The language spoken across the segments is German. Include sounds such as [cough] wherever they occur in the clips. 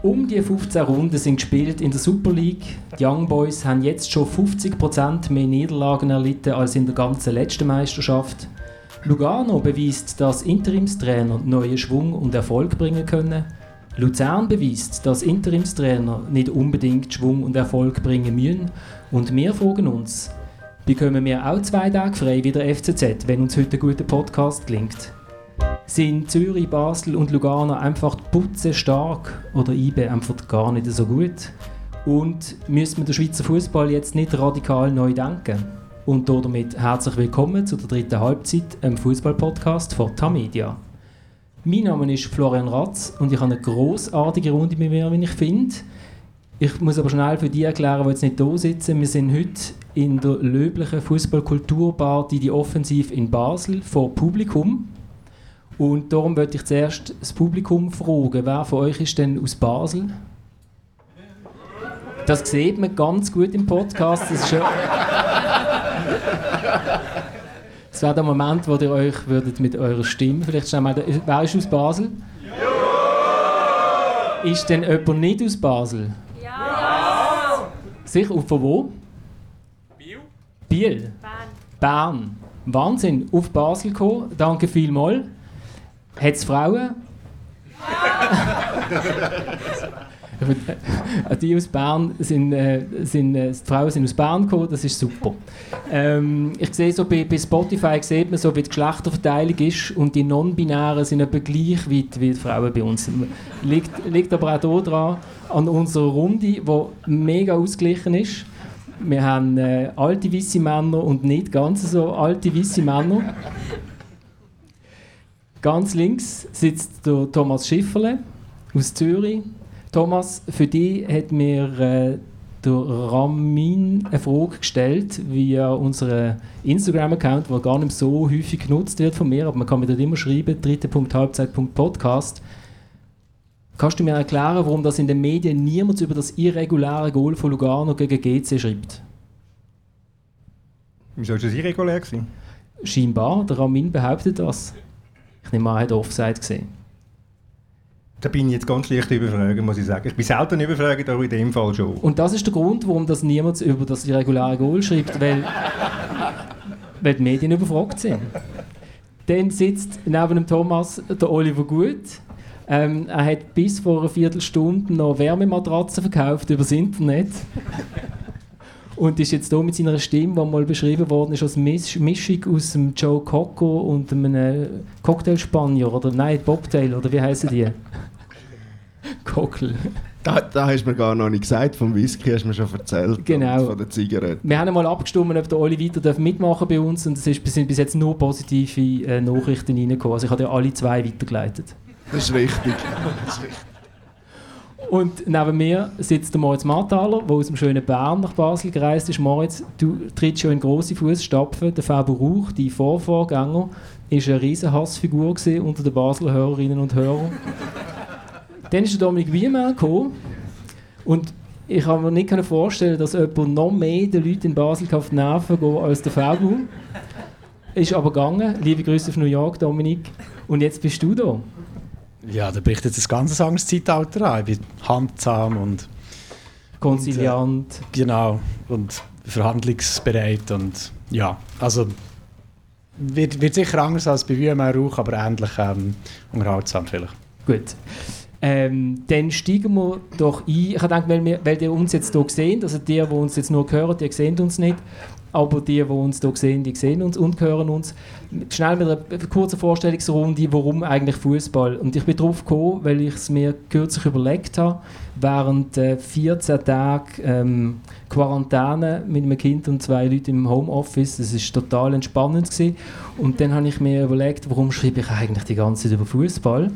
Um die 15 Runden sind gespielt in der Super League. Die Young Boys haben jetzt schon 50% mehr Niederlagen erlitten als in der ganzen letzten Meisterschaft. Lugano beweist, dass Interimstrainer neuen Schwung und Erfolg bringen können. Luzern beweist, dass Interimstrainer nicht unbedingt Schwung und Erfolg bringen müssen. Und wir fragen uns, bekommen wir auch zwei Tage frei wie der FCZ, wenn uns heute ein guter Podcast gelingt? Sind Zürich, Basel und Lugano einfach putze stark oder IBE einfach gar nicht so gut? Und müssen wir den Schweizer Fußball jetzt nicht radikal neu denken? Und damit herzlich willkommen zu der dritten Halbzeit im Fußball-Podcast von Tamedia. Mein Name ist Florian Ratz und ich habe eine großartige Runde mit mir, wie ich finde. Ich muss aber schnell für die erklären, die jetzt nicht da sitzen. Wir sind heute in der löblichen Fußballkulturbar die Offensiv in Basel vor Publikum. Und darum wollte ich zuerst das Publikum fragen, wer von euch ist denn aus Basel? Das sieht man ganz gut im Podcast. Das ist schon das wäre der Moment, wo ihr euch würdet mit eurer Stimme vielleicht schnell mal... Wer ist aus Basel? Ja! Ist denn jemand nicht aus Basel? Ja! Sicher? Und von wo? Biel. Biel? Bern. Bern. Wahnsinn. Auf Basel gekommen. Danke vielmals. Hat es Frauen? die aus Bern sind, äh, sind äh, die Frauen sind aus Bern gekommen, das ist super. Ähm, ich sehe so bei, bei, Spotify sieht man so, wie die Geschlechterverteilung ist und die Non-Binären sind etwa gleich weit wie die Frauen bei uns. Liegt, liegt aber auch daran, an unserer Runde, die mega ausgeglichen ist. Wir haben äh, alte weiße Männer und nicht ganz so alte weiße Männer. Ganz links sitzt der Thomas Schifferle aus Zürich. Thomas, für dich hat mir äh, der Ramin eine Frage gestellt via unseren Instagram-Account, der gar nicht so häufig genutzt wird von mir, aber man kann mir dort immer schreiben, dritte.halbzeit.podcast. Kannst du mir erklären, warum das in den Medien niemand über das irreguläre Goal von Lugano gegen GC schreibt? Wieso war das irregulär? Gewesen? Scheinbar, der Ramin behauptet das. Ich nehme an, er hat Offside gesehen. Da bin ich jetzt ganz leicht überfragt, muss ich sagen. Ich bin selten überfragt, aber in dem Fall schon. Und das ist der Grund, warum das niemand über das irreguläre Goal schreibt, weil, [laughs] weil die Medien überfragt sind. Dann sitzt neben dem Thomas der Oliver Gut. Ähm, er hat bis vor einer Viertelstunde noch Wärmematratzen verkauft übers Internet und ist jetzt hier mit seiner Stimme, die mal beschrieben worden ist, als Mischung aus dem Joe Coco und einem Cocktail-Spanier oder nein, Bobtail oder wie heißen die? [laughs] Cockle. Da, da hast du mir gar noch nicht gesagt, vom Whisky hast du mir schon erzählt. Genau. Von der Zigarette. Wir haben mal abgestimmt, ob der Oli weiter mitmachen bei uns und es sind bis jetzt nur positive äh, Nachrichten reingekommen. Also ich habe ja alle zwei weitergeleitet. Das ist richtig. Das ist richtig. Und neben mir sitzt der Moritz Marthaler, der aus dem schönen Bern nach Basel gereist ist. Moritz, du trittst schon in grosse Fußstapfen. Der Fabio Rauch, dein Vorvorgänger, war eine riesen Hassfigur unter den Basler Hörerinnen und Hörern. [laughs] Dann ist der Dominik Wiemann gekommen und ich kann mir nicht vorstellen, dass jemand noch mehr den Leuten in Basel auf die Nerven geht als der Fabio. Ist aber gegangen. Liebe Grüße auf New York, Dominik. Und jetzt bist du da. Ja, da bricht jetzt ein ganz anderes Zeitalter an. Ich bin handsam und... Konziliant. Und, äh, genau. Und verhandlungsbereit und ja, also wird, wird sicher anders als bei Wümer Rauch, aber ähnlich ähm, unterhaltsam vielleicht. Gut. Ähm, dann steigen wir doch ein. Ich denke, weil, wir, weil ihr uns jetzt hier sehen, also die, die uns jetzt nur hören, die sehen uns nicht, aber die, die uns hier sehen, die sehen uns und hören uns. Schnell mit einer kurzen Vorstellungsrunde, warum eigentlich Fußball. Und ich bin darauf gekommen, weil ich es mir kürzlich überlegt habe, während äh, 14 Tagen ähm, Quarantäne mit einem Kind und zwei Leuten im Homeoffice. Das ist total entspannend gewesen. Und dann habe ich mir überlegt, warum schreibe ich eigentlich die ganze Zeit über Fußball?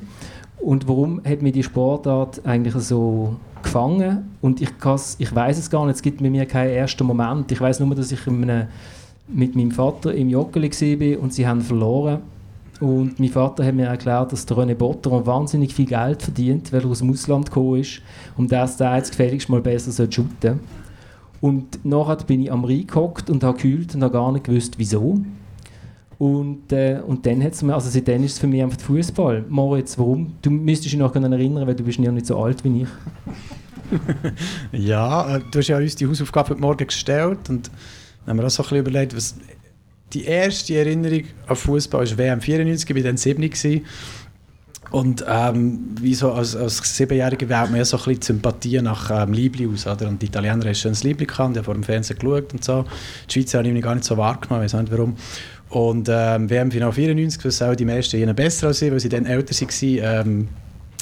Und warum hat mich die Sportart eigentlich so gefangen? Und ich, ich weiß es gar nicht, es gibt bei mir keinen ersten Moment. Ich weiß nur, dass ich einem, mit meinem Vater im Joggeli war und sie haben verloren. Und mein Vater hat mir erklärt, dass der René Botter wahnsinnig viel Geld verdient, weil er aus dem Ausland gekommen ist und dass der jetzt gefälligst mal besser shooten sollte. Und nachher bin ich am Rhein gehockt und habe gekühlt und habe gar nicht gewusst, wieso. Und, äh, und dann hat's mir, also seitdem ist es für mich einfach Fußball. Moritz, warum? Du müsstest dich noch erinnern, weil du bist ja nicht so alt wie ich. [laughs] ja, äh, du hast ja uns die Hausaufgabe heute Morgen gestellt und dann haben wir auch so ein bisschen überlegt, was die erste Erinnerung an Fußball ist WM 94, ich war dann 7 gewesen. Und ähm, wie so als, als Siebenjähriger wählt man ja so ein bisschen Sympathie nach ähm, Liebli aus. Oder? Und die Italiener haben schon das Liebli gehabt, die haben vor dem Fernsehen geschaut und so. Die Schweizer haben ich gar nicht so wahrgenommen, ich weiß nicht warum. Und ähm, WM-Final 94, was auch die meisten ihnen besser als ich, weil sie dann älter waren, ähm,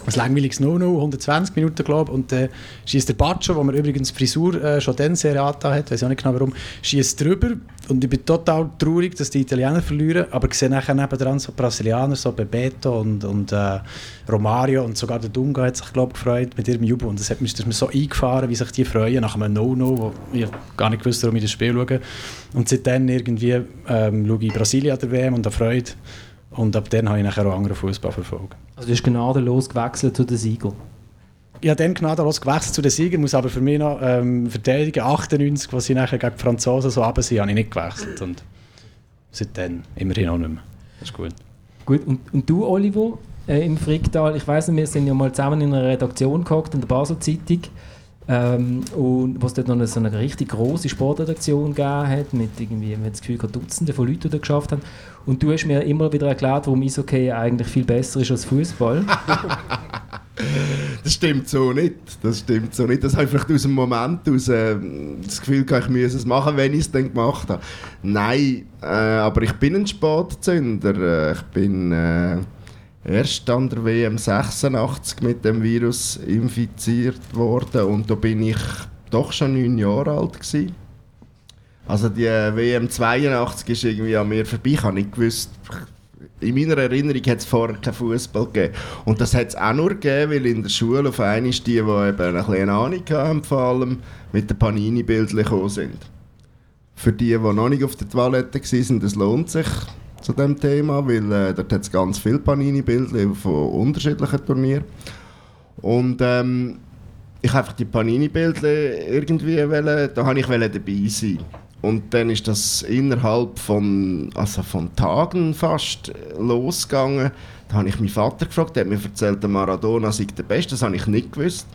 ein langweiliges No-No, 120 Minuten, glaube ich. Und dann äh, schießt der Baccio, wo man übrigens Frisur äh, schon dann sehr hat, weiß auch nicht genau warum, schießt drüber. Und ich bin total traurig, dass die Italiener verlieren. Aber ich sehe nachher nebenan so Brasilianer, so Bebeto und, und äh, Romario und sogar der Dunga hat sich, glaube gefreut mit ihrem Jubel. Und das hat mich, das ist mir so eingefahren, wie sich die freuen nach einem No-No, wo ich gar nicht gewusst warum ich das Spiel schaue. Und seitdem irgendwie ähm, schaue ich Brasilien an der WM und da Freude. Und ab dann habe ich nachher auch anderen Fußball verfolgt. Also du hast gnadenlos gewechselt zu den Siegern? Habe dann gnadenlos gewechselt zu den Siegern, muss aber für mich noch ähm, verteidigen. 98, was sie nachher gegen die Franzosen so runter sind, habe ich nicht gewechselt. Und seitdem immerhin auch nicht mehr. Das ist gut. Gut, und, und du, Oliver, äh, im Fricktal, ich weiss nicht, wir sind ja mal zusammen in einer Redaktion gehockt, in der Basel Zeitung. Ähm, und was dort noch eine, so eine richtig große Sportredaktion gegeben hat, mit irgendwie, man hat das Gefühl, Dutzende von Leuten, die das geschafft haben. Und du hast mir immer wieder erklärt, warum Eishockey eigentlich viel besser ist als Fußball. [laughs] das stimmt so nicht. Das stimmt so nicht. Das habe ich vielleicht aus dem Moment aus äh, das Gefühl, ich müsse es machen, wenn ich es dann gemacht habe. Nein, äh, aber ich bin ein Sportzünder. Äh, ich bin äh, erst an der WM 86 mit dem Virus infiziert worden und da bin ich doch schon neun Jahre alt gewesen. Also die WM 82 ist irgendwie an mir vorbei. Ich habe nicht gewusst, in meiner Erinnerung hat es vorher keinen Fußball gegeben. Und das hat es auch nur gegeben, weil in der Schule auf einmal die, die eben eine kleine Ahnung haben, vor allem mit den Panini-Bildern gekommen sind. Für die, die noch nicht auf der Toilette waren, das lohnt sich zu dem Thema, weil äh, dort hat es ganz viele Panini-Bilder von unterschiedlichen Turnieren. Und ähm, ich einfach die Panini-Bilder irgendwie wollen, da habe ich dabei sein. Und dann ist das innerhalb von, also von Tagen fast losgegangen. Da habe ich meinen Vater gefragt, der hat mir erzählt, der Maradona sei der Beste, das habe ich nicht gewusst.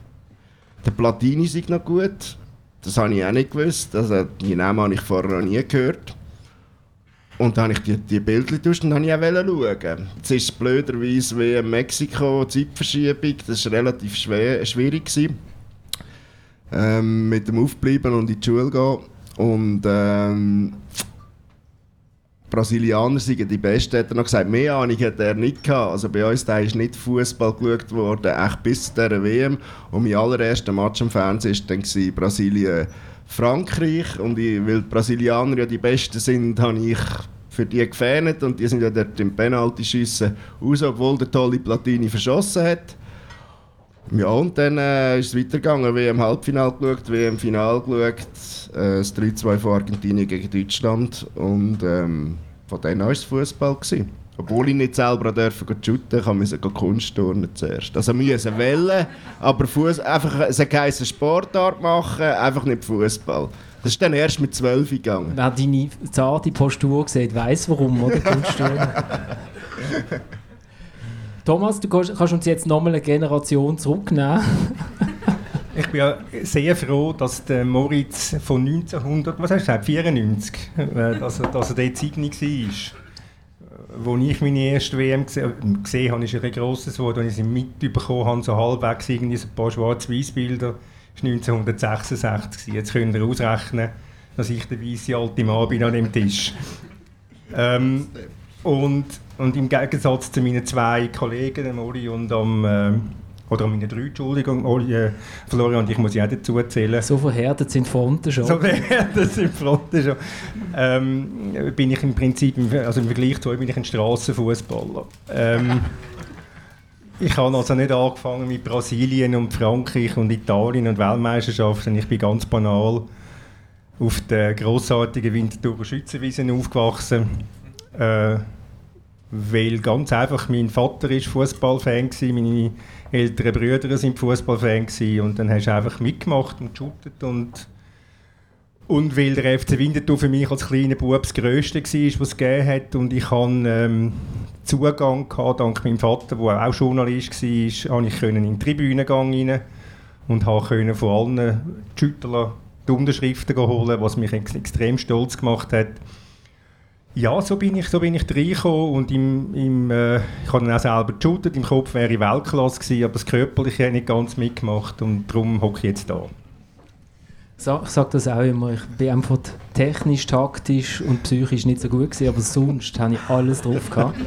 Der Platini sei noch gut, das habe ich auch nicht gewusst. Also, die Namen habe ich vorher noch nie gehört. Und dann habe ich die, die Bilder getauscht und dann wollte ich schauen. Jetzt ist es blöderweise wie in Mexiko, Zeitverschiebung, das war relativ schwer, schwierig. Ähm, mit dem Aufbleiben und in die Schule gehen. Und ähm, Brasilianer sind die Besten, hat er noch gesagt. Mehr Ahnung hat er nicht gehabt. Also bei uns da ist nicht Fußball geschaut worden, echt bis zu dieser WM. Und mein allererster Match am Fernsehen war dann Brasilien Frankreich und ich, weil die Brasilianer ja die Besten sind, habe ich für die gefähnet und die sind ja dort im Penalty-Schiessen raus, obwohl der tolle Platini verschossen hat. Ja, und dann äh, ist es weitergegangen. Haben im Halbfinale geschaut, haben im Finale geschaut. Äh, das 3-2 von Argentinien gegen Deutschland. Und ähm, von dann an war es Fußball. Gewesen. Obwohl ich nicht selber dürfen shooten, kann man Kunstturnen zuerst. Also müssen wählen, aber Fuß, einfach es heisst Sportart machen, einfach nicht Fußball. Das ist dann erst mit 12 gegangen. Wer deine zarte Postur sieht, weiß warum, oder? Kunstturnen. [laughs] Thomas, du kannst uns jetzt nochmal eine Generation zurücknehmen. [laughs] ich bin ja sehr froh, dass der Moritz von 1900, was hast du gesagt, 94, äh, dass, er, dass er dort Signing war als ich meine erste WM gesehen, habe, ist ein grosses Wort, als ich sie mitbekommen habe, so halbwegs irgendwie so ein paar Schwarz-Weiß-Bilder, das war 1966. Jetzt könnt ihr ausrechnen, dass ich der weiße alte Mann bin an dem Tisch. Ähm, und, und im Gegensatz zu meinen zwei Kollegen, dem Ori und am... Äh, oder meine drei, Entschuldigung, oh, äh, Florian ich muss ja dazu erzählen. So verhärtet sind Fronten schon. So verhärtet sind Fronten schon. Ähm, bin ich im Prinzip, also im Vergleich zu euch, bin ich ein Strassenfußballer. Ähm, ich habe also nicht angefangen mit Brasilien und Frankreich und Italien und Weltmeisterschaften. Ich bin ganz banal auf der grossartigen Winterthurer Schützenwiese aufgewachsen. Äh, weil ganz einfach mein Vater ist Fußballfan meine älteren Brüder sind Fußballfan und dann hast du einfach mitgemacht und geshootet und Und weil der FC Winterthur für mich als kleiner Bub das Größte war, was es gegeben hat und ich hatte ähm, Zugang gehabt, dank meinem Vater, der auch Journalist war, konnte ich in den Tribünengang rein und konnte von allen Schüttlern die Unterschriften holen, was mich extrem stolz gemacht hat. Ja, so bin ich, so bin ich reingekommen und im, im, äh, ich habe dann auch selber geshootet, im Kopf wäre ich Weltklasse gewesen, aber das Körperliche hat nicht ganz mitgemacht und darum hocke ich jetzt da. So, ich sage das auch immer, ich bin einfach technisch, taktisch und psychisch nicht so gut gewesen, aber sonst habe ich alles drauf gehabt.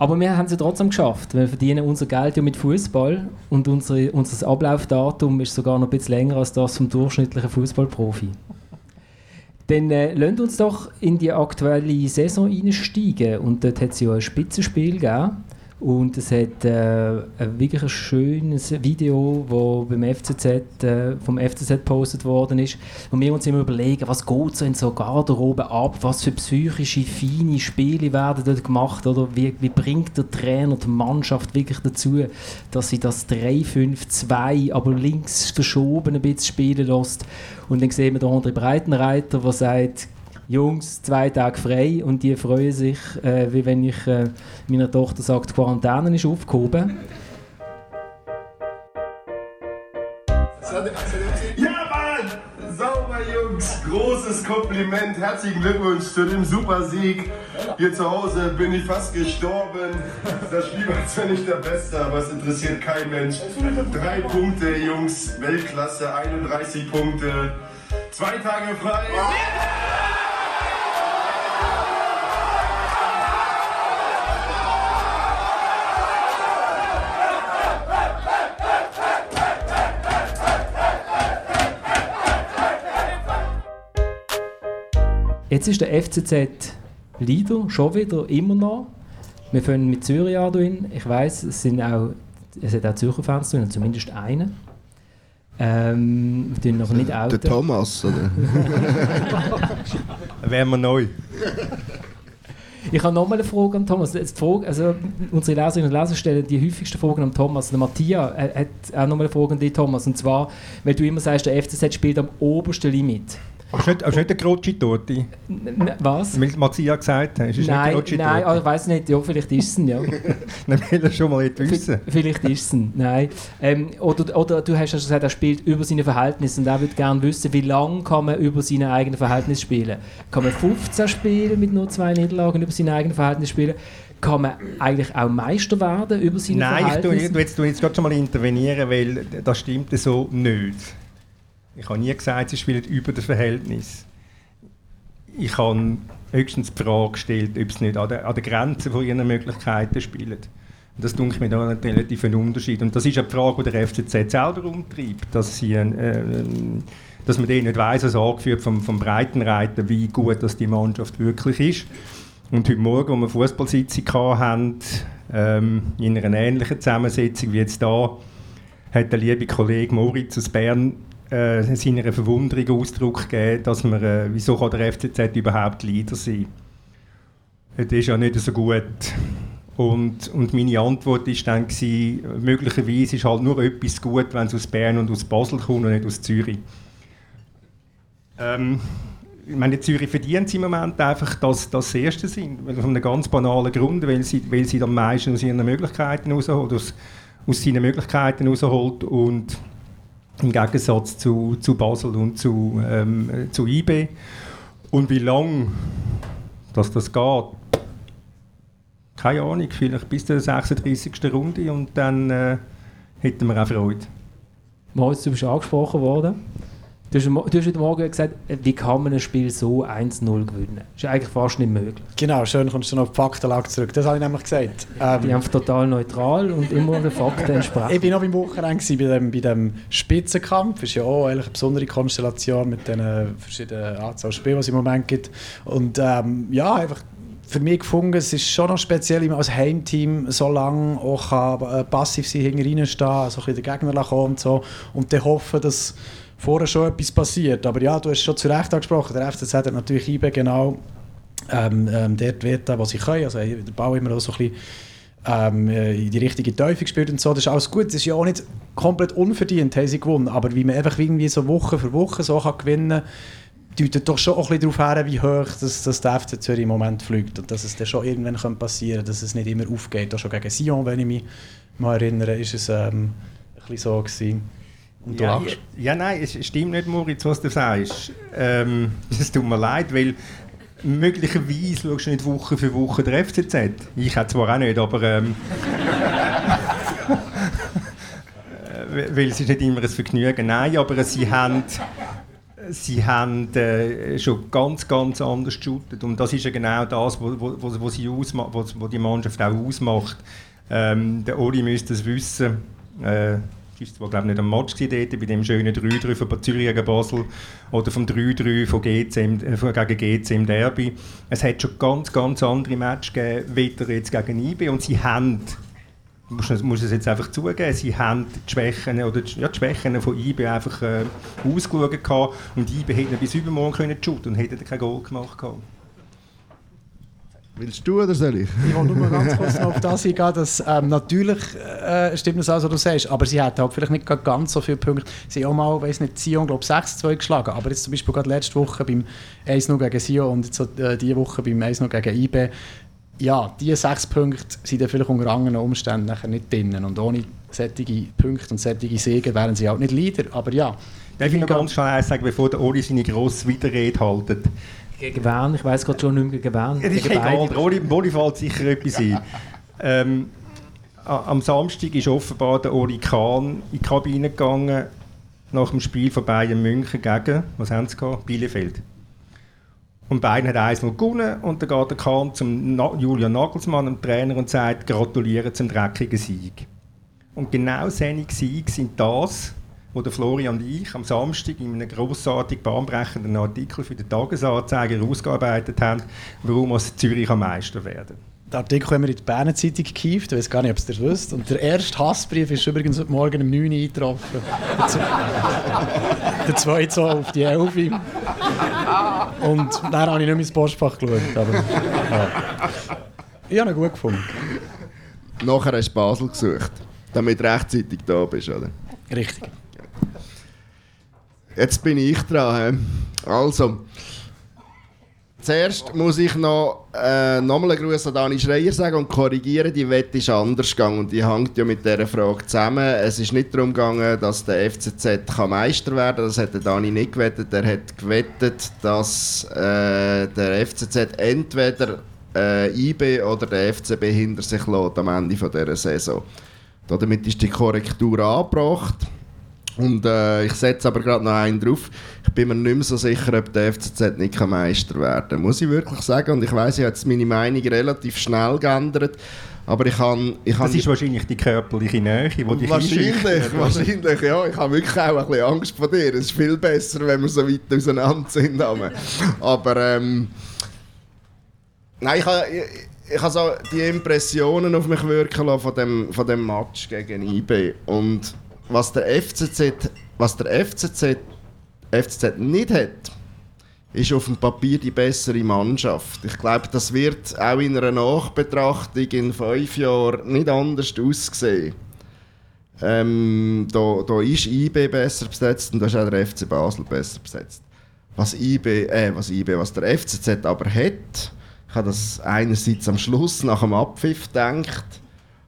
Aber wir haben es ja trotzdem geschafft. Wir verdienen unser Geld ja mit Fußball und unsere, unser Ablaufdatum ist sogar noch ein bisschen länger als das vom durchschnittlichen Fußballprofi. Dann äh, lasst uns doch in die aktuelle Saison einsteigen. Und dort hat es ja ein Spitzenspiel gegeben. Und es hat äh, ein wirklich ein schönes Video, das beim FCZ, äh, vom FCZ gepostet worden ist, wo wir uns immer überlegen, was geht so in so Garderobe ab, was für psychische, feine Spiele werden dort gemacht, oder wie, wie bringt der Trainer die Mannschaft wirklich dazu, dass sie das 3-5-2 aber links verschoben ein bisschen spielen lässt. Und dann sehen wir da André Breitenreiter, der sagt, Jungs zwei Tage frei und die freuen sich, äh, wie wenn ich äh, meiner Tochter sage, die Quarantäne ist aufgehoben. Ja, Mann! Sauber, Jungs! Großes Kompliment. Herzlichen Glückwunsch zu dem Supersieg. Hier zu Hause bin ich fast gestorben. Das Spiel war zwar nicht der Beste, aber es interessiert kein Mensch. Drei Punkte, Jungs. Weltklasse, 31 Punkte. Zwei Tage frei. Jetzt ist der FCZ Leader, schon wieder, immer noch. Wir fangen mit Zürich an. Drin. Ich weiß, es, sind auch, es hat auch Zürcher Fans drin, zumindest einen. Ähm, wir tun noch nicht Der outen. Thomas, oder? [laughs] Wären wir neu. Ich habe nochmal eine Frage an Thomas. Frage, also unsere Leserinnen und Leser stellen die häufigsten Fragen an Thomas. Der Matthias äh, hat auch nochmal eine Frage an dich, Thomas. Und zwar, weil du immer sagst, der FCZ spielt am obersten Limit. Aber ist nicht, aber ist nicht? N n- was? Weil Matthias gesagt hat, ist es Nein, nicht nein, ah, ich weiß nicht. Ja, vielleicht ist es ein, ja. [laughs] Dann will er schon mal nicht wissen. Vielleicht ist es ein, nein. Ähm, oder, oder du hast ja gesagt, er spielt über seine Verhältnisse und er würde gerne wissen, wie lange kann man über seine eigenen Verhältnisse spielen. Kann man 15 spielen mit nur zwei Niederlagen über seine eigenen Verhältnisse spielen? Kann man eigentlich auch Meister werden über seine Nein, Verhältnisse? ich tue jetzt, tue jetzt gerade schon mal intervenieren, weil das stimmt so nicht. Ich habe nie gesagt, sie spielen über das Verhältnis. Ich habe höchstens die Frage gestellt, ob sie nicht an der, an der Grenze von ihren Möglichkeiten spielen. Und das denke ich mir da einen relativ einen Unterschied. Und das ist eine Frage, die der FCZ selber umtreibt, dass, sie, äh, dass man denen nicht weiss, also angeführt vom, vom Breitenreiter, wie gut das die Mannschaft wirklich ist. Und heute Morgen, als wir Fußballsitzung hatten, ähm, in einer ähnlichen Zusammensetzung wie jetzt da, hat der liebe Kollege Moritz aus Bern äh, seiner Verwunderung Ausdruck gegeben, dass man, äh, wieso kann der FCZ überhaupt Leader sein? Das ist ja nicht so gut. Und, und meine Antwort war dann, gewesen, möglicherweise ist halt nur etwas gut, wenn es aus Bern und aus Basel kommt und nicht aus Zürich. Ähm, ich meine, Zürich verdient im Moment einfach, das das Erste sind. Von einem ganz banalen Grund, weil sie, weil sie am meisten aus ihren Möglichkeiten rausholt, aus, aus seinen Möglichkeiten rausholt und im Gegensatz zu, zu Basel und zu, ähm, äh, zu IB. Und wie lange dass das geht, keine Ahnung, vielleicht bis zur 36. Runde und dann äh, hätten wir auch Freude. Moritz, du bist angesprochen worden. Du hast, du hast heute Morgen gesagt, wie kann man ein Spiel so 1-0 gewinnen? Das ist eigentlich fast nicht möglich. Genau, schön kommst du noch auf die Faktenlage zurück. Das habe ich nämlich gesagt. Ich bin Ähm, einfach total neutral und immer den Fakten [laughs] ich entsprechend. bin noch beim Wochenende bei dem, bei dem Spitzenkampf. Das ist ja auch eine besondere Konstellation mit den äh, verschiedenen Anzahl Spielen, die es im Moment gibt. Und ähm, ja, einfach für mich gefunden, es ist schon noch speziell, wenn man als Heimteam so lange auch kann, äh, passiv sein, hinten reinstehen, also ein bisschen den Gegner kommen und so. Und dann hoffen, dass vorher schon etwas passiert. Aber ja, du hast schon zu Recht angesprochen, der FCZ hat natürlich IBE genau ähm, ähm, dort Werte, was sie können. Also den Ball immer so ein bisschen ähm, in die richtige Teufel gespielt und so. Das ist alles gut. Das ist ja auch nicht komplett unverdient, haben sie gewonnen. Aber wie man einfach irgendwie so Woche für Woche so kann gewinnen kann, deutet doch schon auch ein bisschen darauf her, wie hoch das, das der FC Zürich im Moment fliegt. Und dass es dann schon irgendwann passieren könnte, dass es nicht immer aufgeht. Auch schon gegen Sion, wenn ich mich mal erinnere, ist es ähm, ein bisschen so gewesen. Und ja, ja, ja, nein, es stimmt nicht, Moritz, was du sagst. Ähm, [laughs] es tut mir leid, weil möglicherweise schaust du nicht Woche für Woche der FCZ. Ich zwar auch nicht, aber... Ähm, [laughs] weil es ist nicht immer ein Vergnügen. Nein, aber sie haben, sie haben äh, schon ganz, ganz anders geshootet. Und das ist ja genau das, was wo, wo, wo, sie ausma wo, wo die Mannschaft auch ausmacht. Ähm, der Ori müsste es wissen. Äh, ist zwar glaube nicht am Match dort, bei dem schönen 3-3 von Zürich gegen Basel oder vom 3-3 von GC äh, gegen GC im Derby. Es hat schon ganz, ganz andere Matches gegeben, weder jetzt gegen IB und sie haben muss, muss es jetzt einfach zugeben, sie haben die Schwächen, oder die, ja, die Schwächen von IB einfach äh, ausgeschaut und IB hätte bis übermorgen können shooten und hätte kein Goal gemacht gehabt. Willst du oder soll ich? Ich wollte nur ganz kurz auf das eingehen, dass ähm, natürlich äh, stimmt das, was du sagst, aber sie hat halt vielleicht nicht ganz so viele Punkte. Sie haben auch mal, weiß nicht, Sion, glaube 6-2 geschlagen, aber jetzt zum Beispiel gerade letzte Woche beim 1-0 gegen Sion und jetzt äh, diese Woche beim 1-0 gegen IB, ja, diese sechs Punkte sind dann vielleicht unter anderen Umständen nachher nicht drin und ohne solche Punkte und solche Siege wären sie auch nicht Leader, aber ja. Darf ich noch ganz schnell sagen, bevor der Ori seine grosse Widerrede haltet? Gegen wen? Ich weiß gerade schon nicht mehr gegen wen. Das ist egal, Oli, Oli fällt sicher etwas ein. ähm, am Samstag ist offenbar der Ori Kahn in die Kabine gegangen, nach dem Spiel von Bayern München gegen, was haben sie gehabt? Bielefeld. Und Bayern hat 1-0 gewonnen und dann geht der Kahn zum Na Julian Nagelsmann, dem Trainer, und sagt, gratuliere zum dreckigen Sieg. Und genau solche Siege sind das, wo der Florian und ich am Samstag in einem grossartig bahnbrechenden Artikel für den Tagesanzeiger ausgearbeitet haben, warum aus Zürich am Meister werden. Den Artikel haben wir in die Berner Zeitung gekieft, ich weiß gar nicht, ob ihr das wisst. Und der erste Hassbrief ist übrigens heute Morgen um 9 Uhr eingetroffen. [laughs] der zweite so auf die 11 Uhr. Und dann habe ich nicht mehr ins Postfach geschaut. Aber, ja. Ich habe ihn gut gefunden. Nachher hast du Basel gesucht, damit du rechtzeitig da bist, oder? Richtig. Jetzt bin ich dran. Also, zuerst muss ich noch äh, nochmal einen Gruß an Dani Schreier sagen und korrigieren, die Wette ist anders gegangen und die hängt ja mit dieser Frage zusammen. Es ist nicht darum gegangen, dass der FCZ kann Meister werden kann, das hat der Dani nicht gewettet. Er hat gewettet, dass äh, der FCZ entweder äh, IB oder der FCB hinter sich lässt am Ende dieser Saison. Damit ist die Korrektur angebracht. Und äh, ich setze aber gerade noch einen drauf. Ich bin mir nicht mehr so sicher, ob der FCZ nicht Meister werden kann. Muss ich wirklich sagen. Und ich weiß, ich habe jetzt meine Meinung relativ schnell geändert. Aber ich kann, ich das ist wahrscheinlich die körperliche Nähe, die dich Wahrscheinlich, wahrscheinlich, ja. Ich habe wirklich auch ein bisschen Angst vor dir. Es ist viel besser, wenn wir so weit auseinander sind. Aber ähm, nein, ich habe, ich, ich habe so die Impressionen auf mich wirken lassen von dem, von dem Match gegen IB. Und was der FCZ, was der FCZ, FCZ nicht hat, ist auf dem Papier die bessere Mannschaft. Ich glaube, das wird auch in einer Nachbetrachtung in fünf Jahren nicht anders aussehen. Ähm, da, da ist IB besser besetzt und da ist auch der FC Basel besser besetzt. Was IB, äh, was IB, was der FCZ aber hat, ich habe das einerseits am Schluss nach dem Abpfiff gedacht,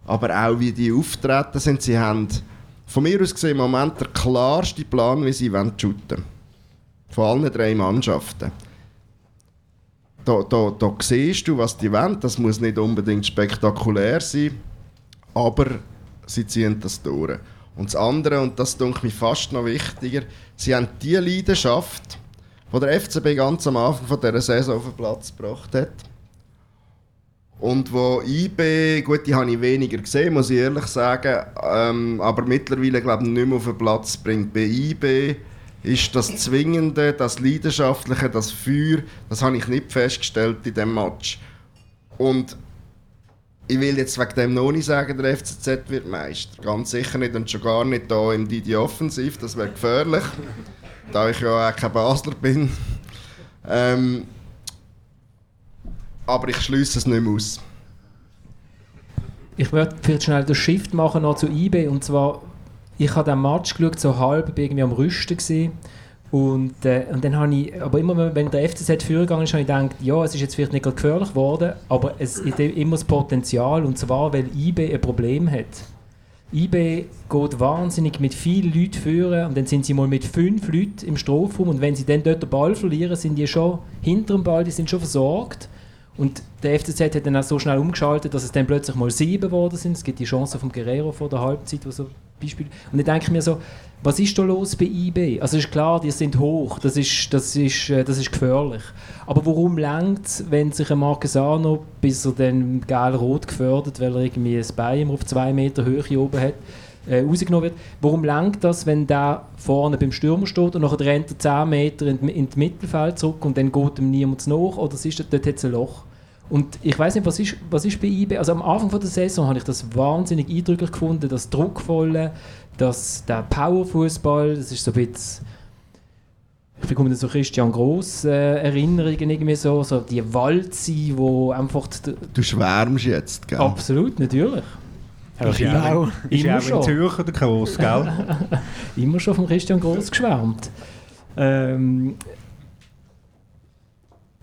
aber auch wie die auftreten sind. Sie haben von mir aus gesehen im Moment der klarste Plan, wie sie shooten. Von allen drei Mannschaften. Da, da, da siehst du, was die wollen. Das muss nicht unbedingt spektakulär sein, aber sie ziehen das durch. Und das andere, und das denke ich fast noch wichtiger, sie haben die Leidenschaft, die der FCB ganz am Anfang von dieser Saison auf den Platz gebracht hat und wo IB, gut, die habe ich weniger gesehen, muss ich ehrlich sagen, ähm, aber mittlerweile glaube ich nicht mehr auf den Platz bringt. Bei IB ist das Zwingende, das Leidenschaftliche, das Feuer, das habe ich nicht festgestellt in diesem Match. Und ich will jetzt wegen dem noch nicht sagen, der FCZ wird Meister. Ganz sicher nicht und schon gar nicht hier im Didi Offensiv, das wäre gefährlich, da ich ja auch kein Basler bin. Ähm, aber ich schließe es nicht mehr aus. Ich würde vielleicht schnell den Shift machen noch zu IB und zwar, ich habe den Match geschaut, so halb, bin irgendwie am Rüsten gesehen und, äh, und dann habe ich, aber immer wenn der FCZ vorgegangen ist, habe ich gedacht, ja, es ist jetzt vielleicht nicht gefährlich geworden, aber es ist immer das Potenzial. Und zwar, weil IB ein Problem hat. IB geht wahnsinnig mit vielen Leuten führen und dann sind sie mal mit fünf Leuten im Strafraum. Und wenn sie dann dort den Ball verlieren, sind die schon hinter dem Ball, die sind schon versorgt und der FCZ hat dann auch so schnell umgeschaltet, dass es dann plötzlich mal sieben geworden sind. Es gibt die Chance vom Guerrero vor der Halbzeit, wo so Beispiel. Und dann denke ich mir so, was ist da los bei IB? Also ist klar, die sind hoch, das ist, das ist, äh, das ist gefährlich. Aber warum längt es, wenn sich ein Marquesano, bis er dann geil-rot gefördert, weil er irgendwie ein Bein auf zwei Meter Höhe oben hat, äh, rausgenommen wird. Warum lenkt das, wenn der vorne beim Stürmer steht und nachher rennt er 10 Meter in, in das Mittelfeld zurück und dann geht ihm niemand nach oder ist, dort hat es ein Loch? Und ich weiß nicht, was ist, was ist bei IB? Also am Anfang von der Saison habe ich das wahnsinnig eindrücklich gefunden, das Druckvolle, das, der Powerfußball, das ist so ein bisschen ich bekomme so Christian Gross äh, Erinnerungen irgendwie so, so die Walze, wo einfach... Du schwärmst jetzt, gell? Absolut, natürlich. Aber ja auch, ist [laughs] immer schon. in Zürcher der Gross, gell? immer schon von Christian Gross geschwärmt. Ähm,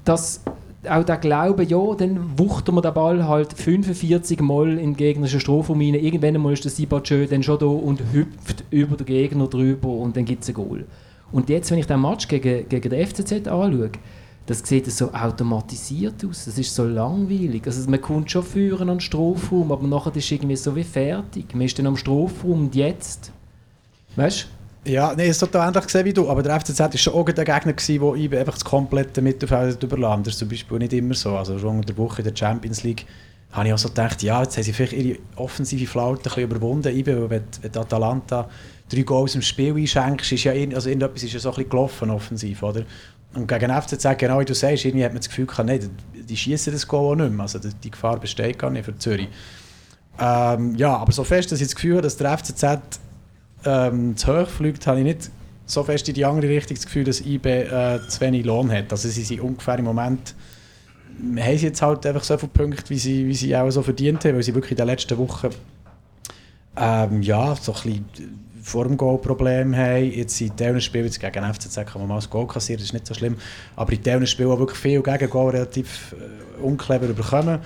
das auch der Glaube, ja, dann wuchten wir den Ball halt 45 Mal in den gegnerischen Strafraum rein. Irgendwann mal ist der Sibachö dann schon da und hüpft über den Gegner drüber und dann gibt es ein Goal. Und jetzt, wenn ich den Match gegen, gegen den FCZ anschaue, das sieht so automatisiert aus, das ist so langweilig. Also man kommt schon führen an den Strafraum, aber nachher ist es irgendwie so wie fertig. Man ist dann am Strafraum und jetzt, weißt? Ja, nee, es total ähnlich gesehen wie du, aber der FCZ war schon auch der Gegner, der IB einfach das komplette Mittelfeld überladen. Das ist zum Beispiel nicht immer so. Also schon in der Woche in der Champions League habe ich auch so gedacht, ja, jetzt haben sie vielleicht ihre offensive Flaute ein bisschen überwunden, weil wenn, wenn Atalanta drei Goals im Spiel einschenkst, ist ja also irgendetwas ist ja so ein bisschen gelaufen offensiv, oder? Und gegen FCZ, genau wie du sagst, irgendwie hat man das Gefühl gehabt, nee, die schießen das Goal auch nicht mehr. Also die Gefahr besteht gar nicht für Zürich. Ähm, ja, aber so fest, dass ich das Gefühl habe, dass der FCZ ähm, zu hoch fliegt, habe ich nicht so fest in die andere Richtung das Gefühl, dass IB äh, zu wenig Lohn hat. Also sie sind ungefähr im Moment haben sie jetzt halt einfach so viele Punkte, wie sie, wie sie auch so verdient haben, weil sie wirklich in den letzten Wochen ähm, ja, so ein bisschen vor dem Goal Probleme haben. Jetzt in diesen Spielen, jetzt gegen FCZ kann man mal das Goal kassieren, das ist nicht so schlimm, aber in diesen Spielen auch wirklich viel gegen Goal relativ äh, unclever überkommen.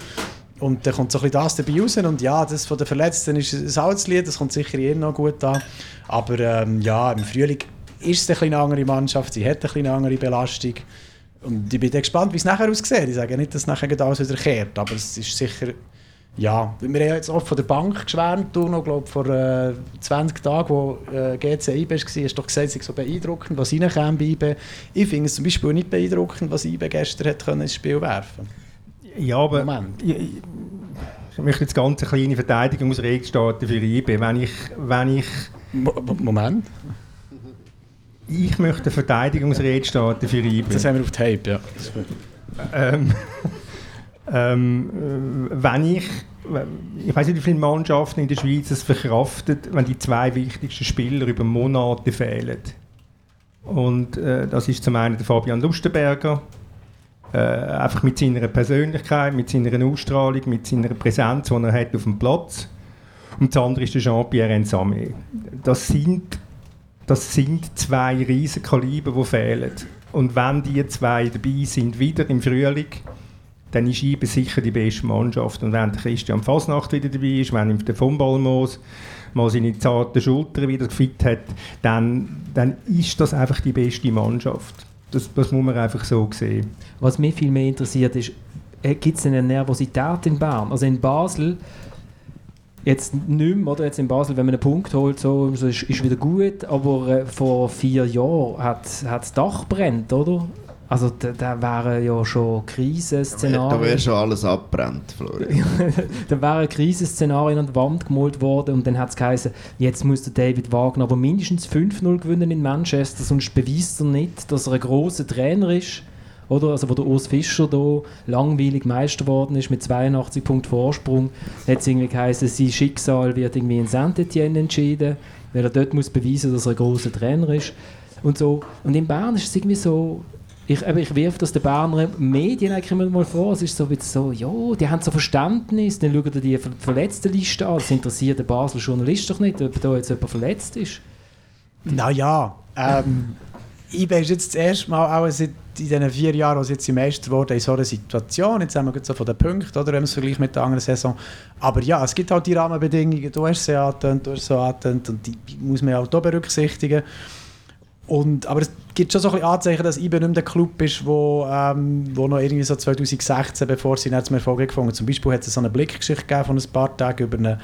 Und dann kommt so ein bisschen das dabei raus. Und ja, das von den Verletzten ist ein altes Lied, das kommt sicher jedem noch gut an. Aber ähm, ja, im Frühling ist es eine andere Mannschaft, sie hat eine andere Belastung. Und ich bin gespannt, wie es nachher aussieht. Ich sage nicht, dass nachher alles wieder kehrt, aber es ist sicher... Ja, wir haben jetzt oft von der Bank geschwärmt, du noch, glaube vor äh, 20 Tagen, wo äh, GC IB war, hast du doch gesagt, es ist so beeindruckend, was reinkäme bei IB. Ich finde es zum Beispiel nicht beeindruckend, was IB gestern hat können ins Spiel werfen konnte. Ja, aber ich, ich, möchte jetzt ganz eine kleine Verteidigungsregel starten für IB. Wenn ich, wenn ich Moment. Ich möchte eine Verteidigungsrede starten für IB. Das haben wir auf Tape, ja. ähm, ähm, wenn ich, ich weiß nicht, wie viele Mannschaften in der Schweiz es verkraftet, wenn die zwei wichtigsten Spieler über Monate fehlen. Und äh, das ist zum einen der Fabian Lustenberger, äh, einfach mit seiner Persönlichkeit, mit seiner Ausstrahlung, mit seiner Präsenz, die er hat auf dem Platz. Und das andere ist der Jean-Pierre Ensame. Das sind, das sind zwei Riesenkaliber, die fehlen. Und wenn die zwei dabei sind, wieder im Frühling, dann ist IBE sicher die beste Mannschaft. Und wenn Christian Fasnacht wieder dabei ist, wenn der von Ballmoos mal seine zarten Schultern wieder fit hat, dann, dann ist das einfach die beste Mannschaft. Das, das muss man einfach so sehen. Was mich viel mehr interessiert ist, äh, gibt es eine Nervosität in Bern? Also in Basel, jetzt nicht mehr, oder jetzt in Basel, wenn man einen Punkt holt, so, so ist, ist wieder gut, aber äh, vor vier Jahren hat, hat das Dach brennt, oder? Also da, da wären ja schon Krisenszenarien. Da wäre schon alles abbrennt, Florian. [laughs] da wären Krisenszenarien an die Wand gemalt worden und dann hat es geheißen, jetzt muss der David Wagner aber mindestens 5-0 gewinnen in Manchester, sonst beweist er nicht, dass er ein großer Trainer ist. Oder? Also wo der Urs Fischer da langweilig Meister geworden ist mit 82 Punkten Vorsprung, hat es irgendwie geheißen, sein Schicksal wird irgendwie in Saint-Etienne entschieden, weil er dort muss beweisen, dass er ein großer Trainer ist. Und, so. und in Bern ist es irgendwie so ich, ich wirf das den Berner Medien eigentlich immer mal vor. Es ist so, so, ja, die haben so Verständnis, dann schauen die die verletzten Liste an. Das interessiert den Basel Journalist doch nicht, ob da jetzt jemand verletzt ist. Naja, ähm, IB ist jetzt das erste Mal auch seit in diesen vier Jahren, sie jetzt Meister wurden, in so einer Situation. Jetzt haben wir so von den Punkten, oder, wenn es vergleicht mit der anderen Saison. Aber ja, es gibt halt die Rahmenbedingungen. Du hast sie angetönt, du hast sie angetönt und die muss man auch hier berücksichtigen. Und, aber es gibt schon so ein bisschen Anzeichen, dass IBE nicht mehr der Club ist, wo, ähm, wo noch irgendwie so 2016, bevor sie nicht zum Erfolg gefunden. Zum Beispiel hat es so eine Blickgeschichte von ein paar Tagen über eine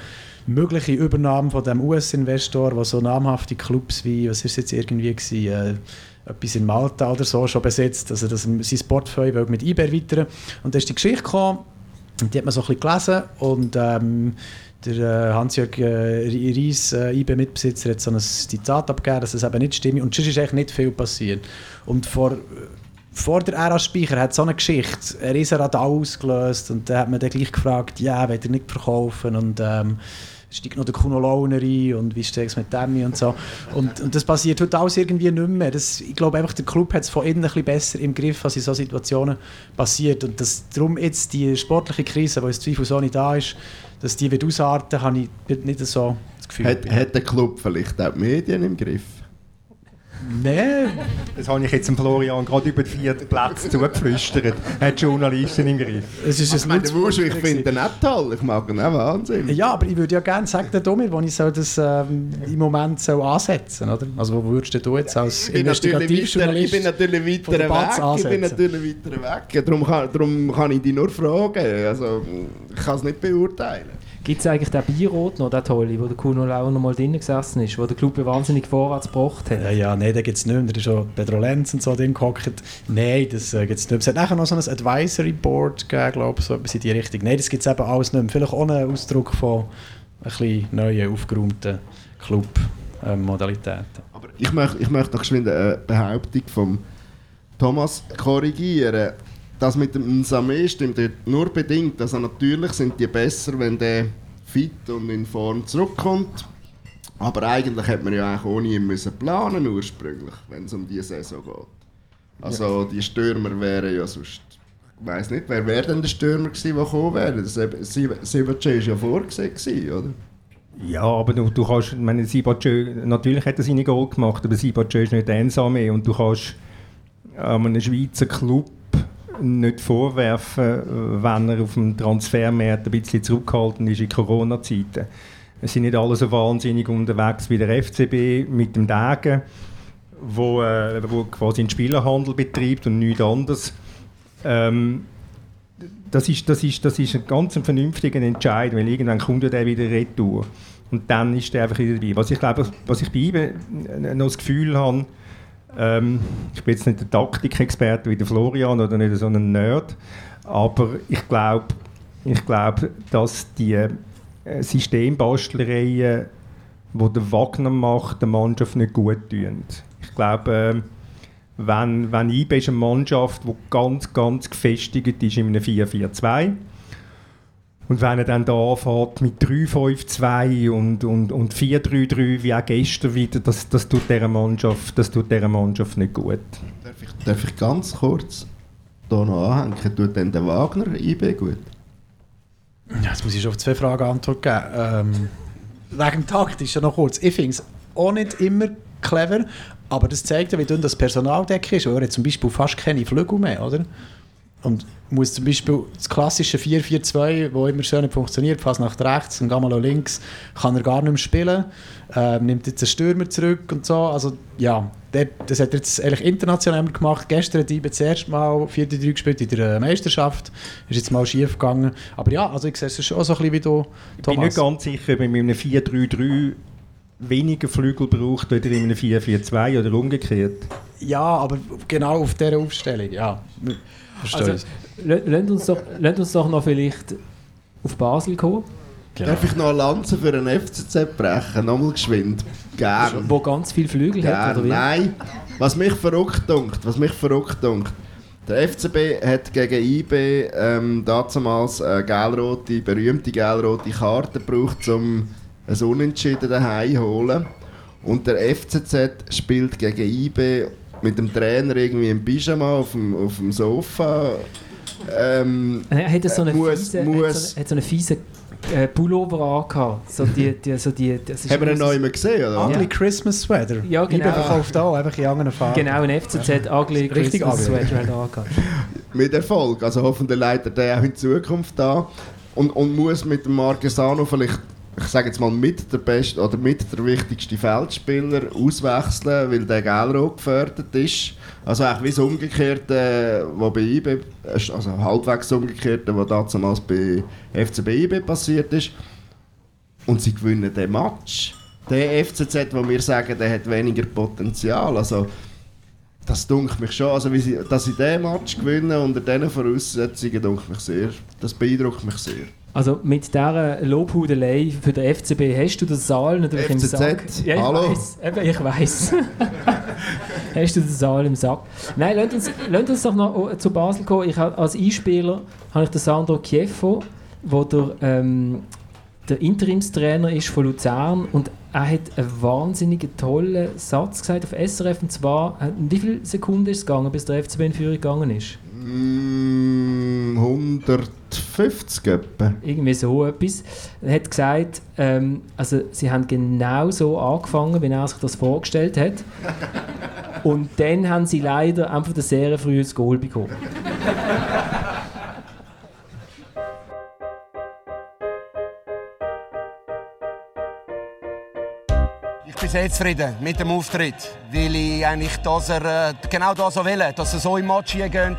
mögliche Übernahme von dem US-Investor, der so namhafte Clubs wie, was ist jetzt irgendwie gewesen, äh, etwas in Malta oder so schon besetzt, also dass er sein Portfolio mit IBE erweitern. Und da ist die Geschichte gekommen, die hat man so ein bisschen gelesen und ähm, der äh, Hans-Jörg äh, Ries, äh, IB-Mitbesitzer, hat so ein Zitat abgegeben, dass es eben nicht stimmt. Und sonst ist eigentlich nicht viel passiert. Und vor, vor der Ära-Speicher hat so eine Geschichte ein Riesenrad ausgelöst und da hat man dann gleich gefragt, ja, will er nicht verkaufen und ähm, steigt noch der Kuno Launer ein und wie steht es mit dem und so. Und, und das passiert heute alles irgendwie nicht mehr. Das, ich glaube einfach, der Club hat es von innen ein bisschen besser im Griff, was in solchen Situationen passiert. Und dass darum jetzt die sportliche Krise, die jetzt zweifelsohne da ist, dass die wird ausarten, habe ich nicht so das Gefühl. Hat, hat der Club vielleicht auch die Medien im Griff? Nein. Das habe ich jetzt dem Florian gerade über die vierten Plätze zugeflüstert. Er hat Journalisten im Griff. Es ist ich meine, ich finde ihn nicht toll. Ich mag ihn auch Wahnsinn. Ja, aber ich würde ja gerne sagen, der Domir, wo ich so das ähm, im Moment so ansetzen oder? Also wo würdest du jetzt als Investigativjournalist Ich bin natürlich weiter weg. Ich bin natürlich weiter weg. Darum kann, darum kann ich dich nur fragen. Also, ich kann es nicht beurteilen. Gibt es eigentlich den Bierrot noch, den Tolle, wo der Kuno Lauer noch mal drin gesessen ist, wo der Club wahnsinnig vorwärts gebracht hat? Ja, ja nein, den gibt es nicht mehr. Da ist schon Pedro Lenz und so drin gehockt. Nein, das äh, gibt es nicht mehr. Es hat nachher noch so ein Advisory Board gegeben, glaube ich, so etwas in die Richtung. Nein, das gibt es eben alles nicht mehr. Vielleicht auch ein Ausdruck von ein bisschen neuen, aufgeräumten Club-Modalitäten. Aber ich möchte, ich möchte noch schnell eine Behauptung von Thomas korrigieren das mit dem Samé stimmt nur bedingt. Also natürlich sind die besser, wenn der fit und in Form zurückkommt. Aber eigentlich hätte man ja auch ohne ihn müssen planen ursprünglich, wenn es um diese Saison geht. Also ja. die Stürmer wären ja sonst... Ich weiss nicht, wer wäre denn der Stürmer gewesen, der gekommen wäre? Sibace war ja vorgesehen, oder? Ja, aber du, du kannst... Ich meine, Sibace, natürlich hat er seine Goal gemacht, aber Sibace ist nicht einsam und du kannst ähm, einem Schweizer Club nicht vorwerfen, wenn er auf dem Transfermarkt ein bisschen zurückgehalten ist in Corona-Zeiten. Es sind nicht alle so wahnsinnig unterwegs wie der FCB mit dem Degen, wo, äh, wo quasi einen Spielerhandel betreibt und nichts anderes. Ähm, das ist, das, ist, das ist ein ganz vernünftiger Entscheid, weil irgendwann kommt er wieder retour. Und dann ist er einfach wieder dabei. Was ich glaube, was ich bei ihm noch das Gefühl habe, ähm, ich bin jetzt nicht der Taktikexperte wie der Florian oder nicht so ein Nerd, aber ich glaube, ich glaub, dass die äh, Systembastlereien, die der Wagner macht, der Mannschaft nicht gut tun. Ich glaube, äh, wenn, wenn IB ist eine Mannschaft, die ganz, ganz gefestigt ist in einem 4-4-2 und wenn er dann da anfängt mit 3-5-2 und, und, und 4-3-3, wie auch gestern wieder, das, das, tut dieser Mannschaft, das tut dieser Mannschaft nicht gut. Darf ich, darf ich ganz kurz da noch anhängen? Tut denn der Wagner IB gut? Ja, jetzt muss ich schon auf zwei Fragen Antwort geben. Ähm, wegen Takt ist ja noch kurz. Ich finde es auch nicht immer clever, aber das zeigt ja, wie dünn das Personaldeck ist. Er hat zum Beispiel fast keine Flügel mehr, oder? Und muss zum Beispiel das klassische 4-4-2, das immer schön funktioniert, fast nach rechts und mal links, kann er gar nicht mehr spielen. Ähm, nimmt jetzt einen Stürmer zurück und so. Also ja, der, das hat er jetzt eigentlich international gemacht. Gestern hat IBE das erste Mal 4-3 gespielt in der Meisterschaft. Ist jetzt mal schief gegangen. Aber ja, also ich sehe es schon so ein bisschen wie du, Thomas. Ich bin nicht ganz sicher, ob man mit einem 4-3-3 weniger Flügel braucht oder in einem 4-4-2 oder umgekehrt. Ja, aber genau auf dieser Aufstellung, ja. Verstehe also, lasst uns, doch, lasst uns doch noch vielleicht auf Basel kommen. Genau. Darf ich noch eine Lanze für einen FCZ brechen? Nochmal geschwind. Gern. Wo ganz viele Flügel Gern. hat, oder wie? Nein. Was mich verrückt dunkt, was mich verrückt dunkt, der FCB hat gegen IB ähm, damals eine gelrote, berühmte gelrote Karte gebraucht, um ein Unentschieden daheim zu holen. Und der FCZ spielt gegen IB mit dem Trainer irgendwie im Pyjama auf dem, auf dem Sofa. Ähm, Er hat so einen muss- fiesen, muss- hat so, hat so einen fiesen äh, Pullover angehabt. So die, die, so die, das ist haben wir noch immer gesehen, oder? Ugly Ja. Christmas Sweater. Ja, genau. IBE verkauft auch, einfach in anderen Farben. Genau, ein FCZ Ugly Richtig Christmas ugly. Sweater er angehabt. [laughs] Mit Erfolg. Also hoffentlich leitet er auch in Zukunft da. Und, und muss mit dem Marquesano vielleicht, ich sage jetzt mal, mit der beste oder mit der wichtigste Feldspieler auswechseln, weil der Gelrot gefördert ist. Also eigentlich wie das Umgekehrte, was bei IB, also halbwegs Umgekehrte, was damals bei FCB IB passiert ist. Und sie gewinnen den Match. Der FCZ, wo wir sagen, der hat weniger Potenzial. Also, das dunkelt mich schon. Also, sie, dass sie diesen Match gewinnen unter diesen Voraussetzungen, dunkelt mich sehr. Das beeindruckt mich sehr. Also mit dieser Lobhudelei für den FCB hast du den Saal natürlich im FCZ, Sack. Ja, ich hallo. Weiss, eben, ich weiß. [laughs] hast du den Saal im Sack? Nein, lasst uns, lasst uns doch noch zu Basel kommen. Ich, als Einspieler habe ich den Sandro Chieffo, wo der, ähm, der Interimstrainer ist von Luzern und er hat einen wahnsinnig tollen Satz gesagt auf SRF und zwar, äh, wie viele Sekunden ist es gegangen, bis der FCB in Führung gegangen ist? Mm, 150 etwa. irgendwie so etwas. Er hat gesagt, ähm, also sie haben genau so angefangen, wie er sich das vorgestellt hat. Und dann haben sie leider einfach ein sehr frühes Goal bekommen. Ich bin sehr zufrieden mit dem Auftritt, weil ich eigentlich dass er, äh, genau das so will, dass er so im Match hingeht.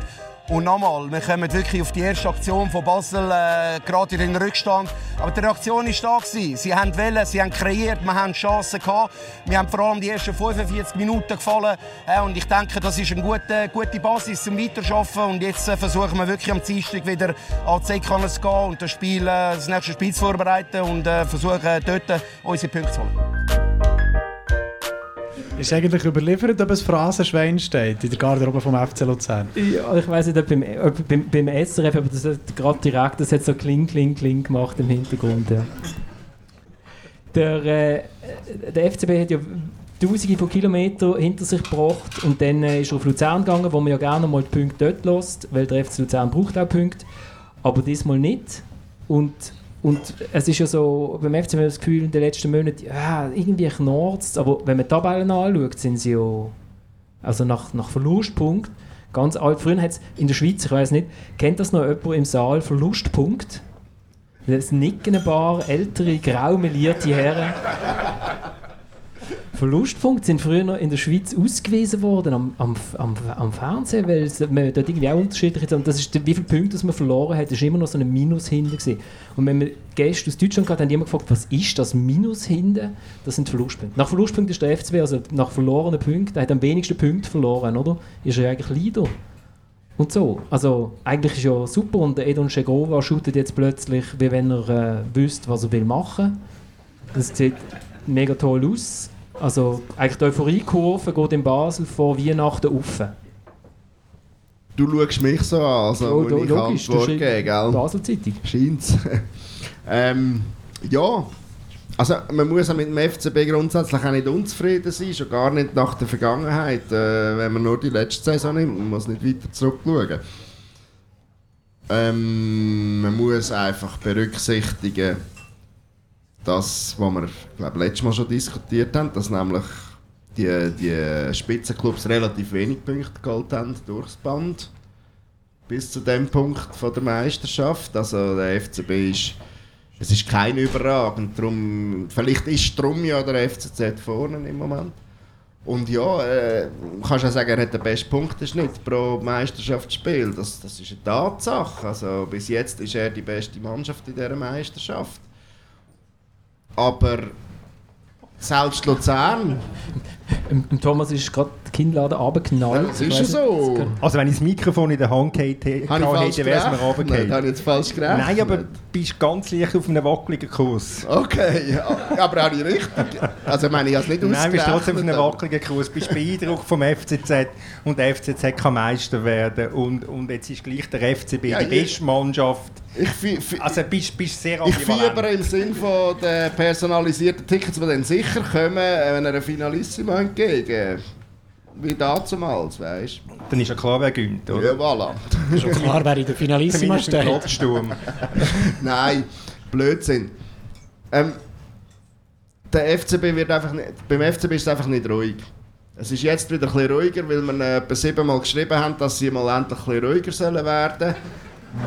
Und nochmal, wir kommen wirklich auf die erste Aktion von Basel äh, gerade in den Rückstand. Aber die Reaktion war da. Gewesen. Sie haben wollen, sie haben kreiert, wir haben Chancen gehabt. Wir haben vor allem die ersten 45 Minuten gefallen. Äh, und ich denke, das ist eine gute, gute Basis zum Weiterarbeiten. Und jetzt äh, versuchen wir wirklich am Dienstag wieder an die zu gehen und das, Spiel, äh, das nächste Spiel zu vorbereiten und äh, versuchen dort äh, unsere Punkte zu holen. Ist eigentlich überliefert, ob ein Phrasenschwein steht in der Garderobe vom FC Luzern? Ja, ich weiß nicht, ob beim, ob beim, beim SRF, aber das hat gerade direkt, das hat so kling, kling, kling gemacht im Hintergrund. Ja. Der, äh, der FCB hat ja Tausende von Kilometern hinter sich gebracht und dann äh, ist er auf Luzern gegangen, wo man ja gerne mal die Punkte dort lässt, weil der FC Luzern braucht auch Punkte, aber diesmal nicht. Und, und es ist ja so, beim FC haben wir das Gefühl in den letzten Monaten, ja, irgendwie knurrt es, aber wenn man die Tabellen anschaut, sind sie ja also nach, nach Verlustpunkt, ganz alt. Früher hat es in der Schweiz, ich weiß nicht, kennt das noch jemand im Saal, Verlustpunkt? Das nicken ein paar ältere, graumelierte Herren. Verlustpunkt sind früher noch in der Schweiz ausgewiesen worden am, am, am, am Fernsehen, weil es, man dort irgendwie auch unterschiedlich ist. Und das ist, wie viele Punkte man verloren hat, ist immer noch so ein Minus hinten gewesen. Und wenn wir Gäste aus Deutschland hatten, haben die immer gefragt, was ist das Minus hinten? Das sind Verlustpunkte. Nach Verlustpunkten ist der FCB, also nach verlorenen Punkten, der hat am wenigsten Punkte verloren, oder? Ist er ja eigentlich Leader. Und so. Also, eigentlich ist ja super. Und der Edon Segova shootet jetzt plötzlich, wie wenn er äh, wüsste, was er will machen. Das sieht mega toll aus. Also, eigentlich die Euphoriekurve geht in Basel vor Weihnachten auf. Du schaust mich so an, also Oh, muss ich logisch, Antwort geben, gell? Basel-Zeitung. Scheint's. [laughs] ähm, ja, also man muss auch mit dem FCB grundsätzlich auch nicht unzufrieden sein, schon gar nicht nach der Vergangenheit, äh, wenn man nur die letzte Saison nimmt, man muss nicht weiter zurückschauen. Ähm, man muss einfach berücksichtigen, das, was wir glaub, letztes Mal schon diskutiert haben, dass nämlich die, die Spitzenclubs relativ wenig Punkte geholt haben durchs Band bis zu dem Punkt von der Meisterschaft. Also der FCB ist, es ist kein überragend. Drum, vielleicht ist drum ja der FCZ vorne im Moment. Und ja, äh, kannst ja sagen, er hat den besten Punkteschnitt pro Meisterschaftsspiel. Das, das ist eine Tatsache. Also bis jetzt ist er die beste Mannschaft in dieser Meisterschaft. Aber selbst Luzern, Thomas ist gerade die Kinnlade runtergeknallt. das Ich ist ja so. Also wenn ich das Mikrofon in der Hand gehabt hätte, ich wäre es mir runtergefallen. Habe ich jetzt falsch gerechnet? Nein, aber du bist ganz leicht auf einem wackeligen Kurs. Okay, ja, aber auch nicht richtig. Also ich meine, ich habe es nicht Nein, du bist trotzdem auf einem wackeligen Kurs. Du bist beeindruckt vom FCZ und der FCZ kann Meister werden. Und, und jetzt ist gleich der FCB Ja, die ich- beste Mannschaft. Ich, Also bist bist sehr ich ambivalent. fieber im Sinn von den personalisierten Tickets, die dann sicher kommen, äh, wenn er eine Finalissima entgegen. Wie damals, weißt Dann ist ja klar, wer gönnt, du? oder? Ja, voilà. Ist schon klar, wer in der Finalissima steht. [laughs] Nein, Blödsinn. Ähm, der FCB wird einfach nicht, beim FCB ist es einfach nicht ruhig. Es ist jetzt wieder ein bisschen ruhiger, weil wir äh, etwa siebenmal geschrieben haben, dass sie mal endlich ein bisschen ruhiger sollen werden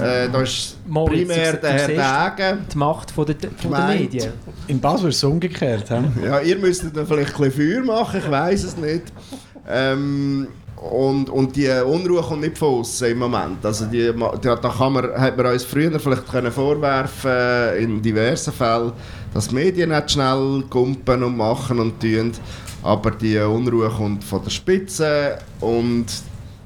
äh, Da ist Moritz, primär du- du der Herr Degen. Die Macht von der, von der. Medien. In Basel ist es umgekehrt. He? Ja, ihr müsstet dann vielleicht ein bisschen Feuer machen, ich weiß es nicht. Ähm, und, und die Unruhe kommt nicht von außen im Moment. Also die, da, kann man, hat man uns früher vielleicht können vorwerfen in diversen Fällen, dass die Medien nicht schnell kumpen und machen und tun. Aber die Unruhe kommt von der Spitze und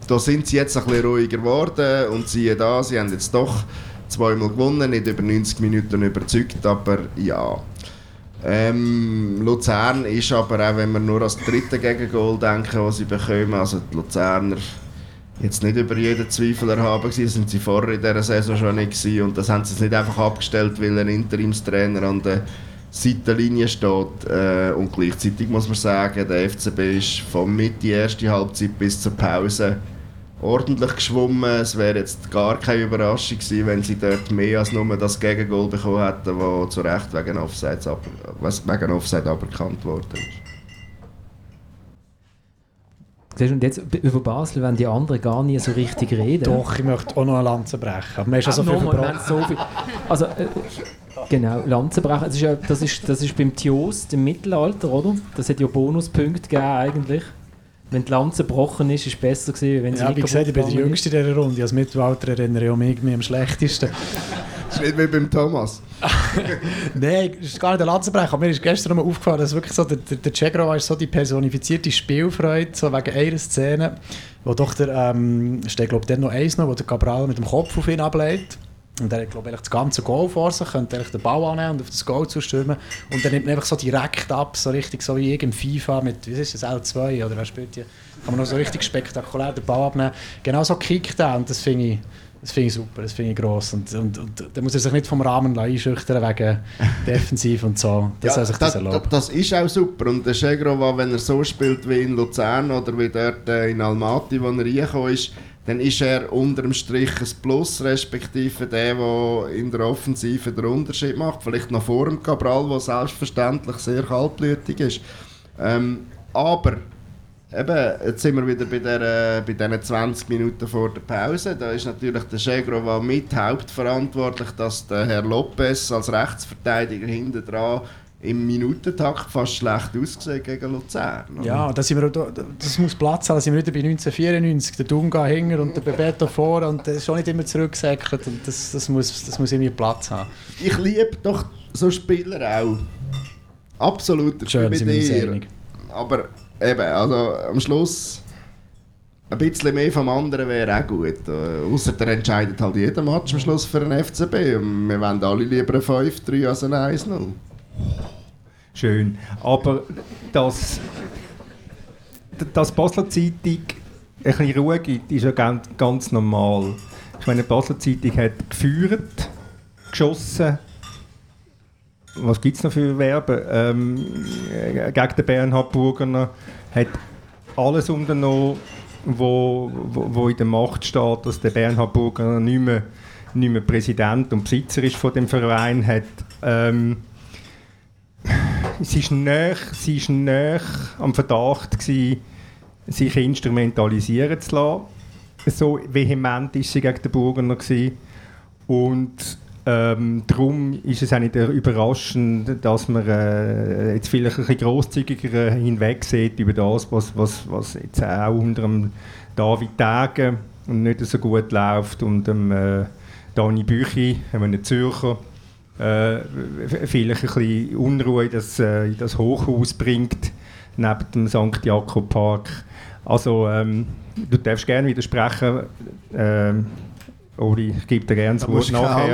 da sind sie jetzt ein bisschen ruhiger geworden und siehe da, sie haben jetzt doch zweimal gewonnen, nicht über 90 Minuten überzeugt, aber ja. Ähm, Luzern ist aber auch, wenn wir nur als dritte Gegengol denken, was sie bekommen, also die Luzerner jetzt nicht über jeden Zweifel erhaben gewesen, sind sie vorher in dieser Saison schon nicht gewesen und das haben sie nicht einfach abgestellt, weil ein Interimstrainer an der Seitenlinie steht. Äh, und gleichzeitig muss man sagen, der FCB ist von Mitte erste Halbzeit bis zur Pause ordentlich geschwommen. Es wäre jetzt gar keine Überraschung gewesen, wenn sie dort mehr als nur das Gegengol bekommen hätten, das zu Recht wegen was wegen Offside aberkannt worden ist. Siehst du, Und jetzt über Basel wenn die anderen gar nie so richtig reden. Doch, ich möchte auch noch eine Lanze brechen. Aber man ist ja so viel verbrochen. so viel. Also, äh, genau, Lanzenbrecher. Das ist, ja, das, ist, das ist beim Tios im Mittelalter, oder? Das hat ja Bonuspunkte gegeben eigentlich. Wenn die Lanze gebrochen ist, ist es besser gewesen, wenn sie Ja, nicht wie gesagt, ich bin der Jüngste in dieser Runde. Als Mittelalter erinnere ich auch mich irgendwie am schlechtesten. Das ist nicht wie beim Thomas. [laughs] Nein, es ist gar nicht der Lanzenbrecher. Aber mir ist gestern mal aufgefallen, dass wirklich so der, der, der Cegrova ist so die personifizierte Spielfreude, so wegen einer Szene, wo doch der, ähm, steht glaube ich noch eins noch, wo der Cabral mit dem Kopf auf ihn ableitet. Und er hat, glaube ich, das ganze Goal vor sich, könnte den Ball annehmen und auf das Goal zustürmen. Und dann nimmt man einfach so direkt ab, so richtig so wie im FIFA mit, wie ist das, L2 oder wer spielt die? Kann man noch so richtig spektakulär den Ball abnehmen. Genau so kickt er und das finde ich, das finde ich super, das finde ich gross. Und, und, und da muss er sich nicht vom Rahmen einschüchtern wegen [laughs] defensiv und so. Das soll sich das das, erlauben. das ist auch super. Und der Schegrova, wenn er so spielt wie in Luzern oder wie dort äh, in Almaty, wo er reingekommen ist, dann ist er unter dem Strich ein Plus, respektive der, der in der Offensive den Unterschied macht. Vielleicht noch vor dem Cabral, der selbstverständlich sehr kaltblütig ist. Ähm, aber Eben, jetzt sind wir wieder bei, der, äh, bei diesen 20 Minuten vor der Pause. Da ist natürlich der Schegrova mit hauptverantwortlich, dass der Herr Lopez als Rechtsverteidiger hinten dran im Minutentakt fast schlecht ausgesehen gegen Luzern. oder? Ja, da sind wir, das muss Platz haben. Da sind wir wieder bei 1994. Der Dunga hinter und der Bebeto vor und der ist schon nicht immer zurückgesäckelt. Und das, das, muss, das muss irgendwie Platz haben. Ich liebe doch so Spieler auch. Absolut, ich Schön, bin bei dir. Aber eben, also am Schluss ein bisschen mehr vom anderen wäre auch gut. Äh, Außer der entscheidet halt jeden Match am Schluss für den FCB. Wir wollen alle lieber ein 5-3 als ein 1-0. Schön. Aber dass, dass Basler Zeitung ein bisschen Ruhe gibt, ist ja ganz, normal. Ich meine, die Basler Zeitung hat geführt, geschossen. Was gibt es noch für Verben? Ähm, äh, gegen den Bernhard Burgener hat alles unternommen, wo, wo, wo in der Macht steht, dass der Bernhard Burgener nicht mehr, nicht mehr Präsident und Besitzer ist von dem Verein, hat ähm, sie ist näher, sie ist näher am Verdacht gewesen, sich instrumentalisieren zu lassen. So vehement ist sie gegen den Burgener gewesen. Und ähm, darum ist es auch nicht überraschend, dass man äh, jetzt vielleicht ein bisschen grosszügiger hinweg sieht über das, was, was, was jetzt auch unter dem David Tage nicht so gut läuft und dem äh, Dani Büchi, einem Zürcher, äh, vielleicht ein bisschen Unruhe in das, äh, in das Hochhaus bringt, neben dem St. Jakob Park. Also, ähm, du darfst gerne widersprechen. Ähm, Uri, ich gebe dir gerne das Da Wort nachher.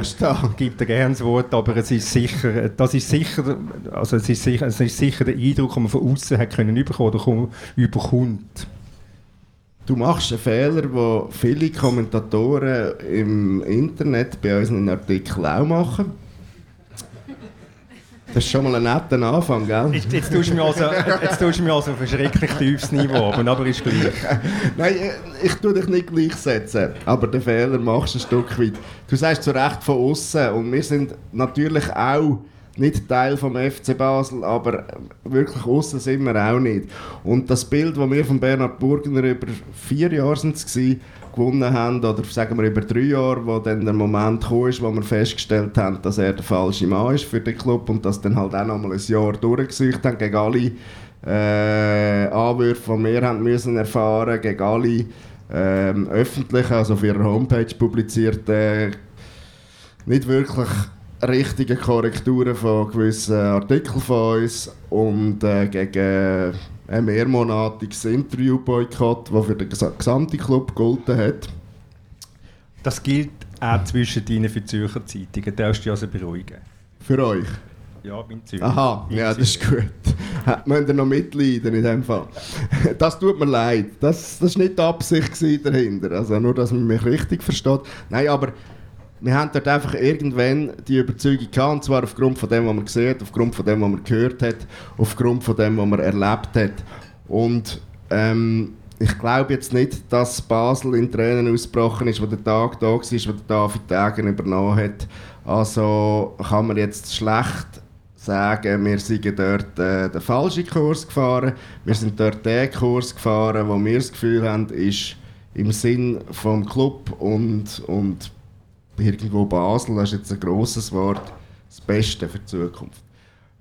Ich gebe dir gerne das Wort, aber es ist sicher, das ist sicher, also es ist sicher, es ist sicher der Eindruck, den man von außen hat können überkommen oder kom- überkommt. Du machst einen Fehler, den viele Kommentatoren im Internet bei unseren Artikeln auch machen. Das ist schon mal ein netter Anfang, gell? Jetzt, jetzt tust du mich also, jetzt tust du mich also auf ein schrecklich tiefes Niveau, aber, aber ist gleich. [laughs] Nein, äh, ich tue dich nicht gleichsetzen, aber den Fehler machst du ein Stück weit. Du sagst zu Recht von außen und wir sind natürlich auch nicht Teil vom FC Basel, aber wirklich außen sind wir auch nicht. Und das Bild, das wir von Bernhard Burgner über vier Jahre sind gewonnen haben, oder sagen wir über drei Jahre, wo dann der Moment kam, wo wir festgestellt haben, dass er der falsche Mann ist für den Club und dass dann halt auch noch mal ein Jahr durchgesucht haben gegen alle äh, Anwürfe, die wir haben müssen erfahren, gegen alle ähm, öffentlichen, also auf ihrer Homepage publizierten, nicht wirklich richtige Korrekturen von gewissen Artikeln von uns und äh, gegen ein mehrmonatiges Interview-Boykott, das für den gesamten Club gegolten hat. Das gilt auch zwischen Ihnen für Zürcher Zeitungen. Darfst du dich also beruhigen? Für euch? Ja, in Zürich. Aha, in ja, das ist gut. [laughs] Müsst ihr noch mitleiden in dem Fall. [laughs] Das tut mir leid. Das, das war nicht die Absicht dahinter. Also nur, dass man mich richtig versteht. Nein, aber wir haben dort einfach irgendwann die Überzeugung gehabt, und zwar aufgrund von dem, was man gesehen hat, aufgrund von dem, was man gehört hat, aufgrund von dem, was man erlebt hat. Und ähm, ich glaube jetzt nicht, dass Basel in Tränen ausgebrochen ist, wo der Tag da war, wo der David Degen übernommen hat. Also kann man jetzt schlecht sagen, wir sind dort äh, den falschen Kurs gefahren. Wir sind dort den Kurs gefahren, wo wir das Gefühl haben, ist im Sinn vom Club und, und irgendwo Basel, das ist jetzt ein grosses Wort, das Beste für die Zukunft.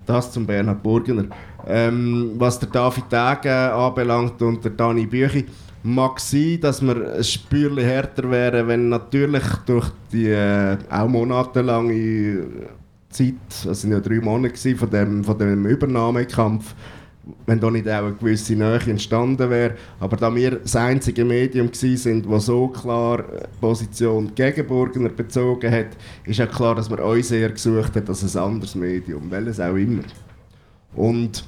Das zum Bernhard Burgener. Ähm, was der David Degen anbelangt und der Dani Büchi, mag sein, dass wir ein Spürchen härter wären, wenn natürlich durch die äh, auch monatelange Zeit, es waren ja drei Monate von dem, von dem Übernahmekampf, wenn da nicht auch eine gewisse Nähe entstanden wäre. Aber da wir das einzige Medium waren, das so klar Position gegen Burgener bezogen hat, ist auch klar, dass wir uns eher gesucht haben als ein anderes Medium, welches auch immer. Und,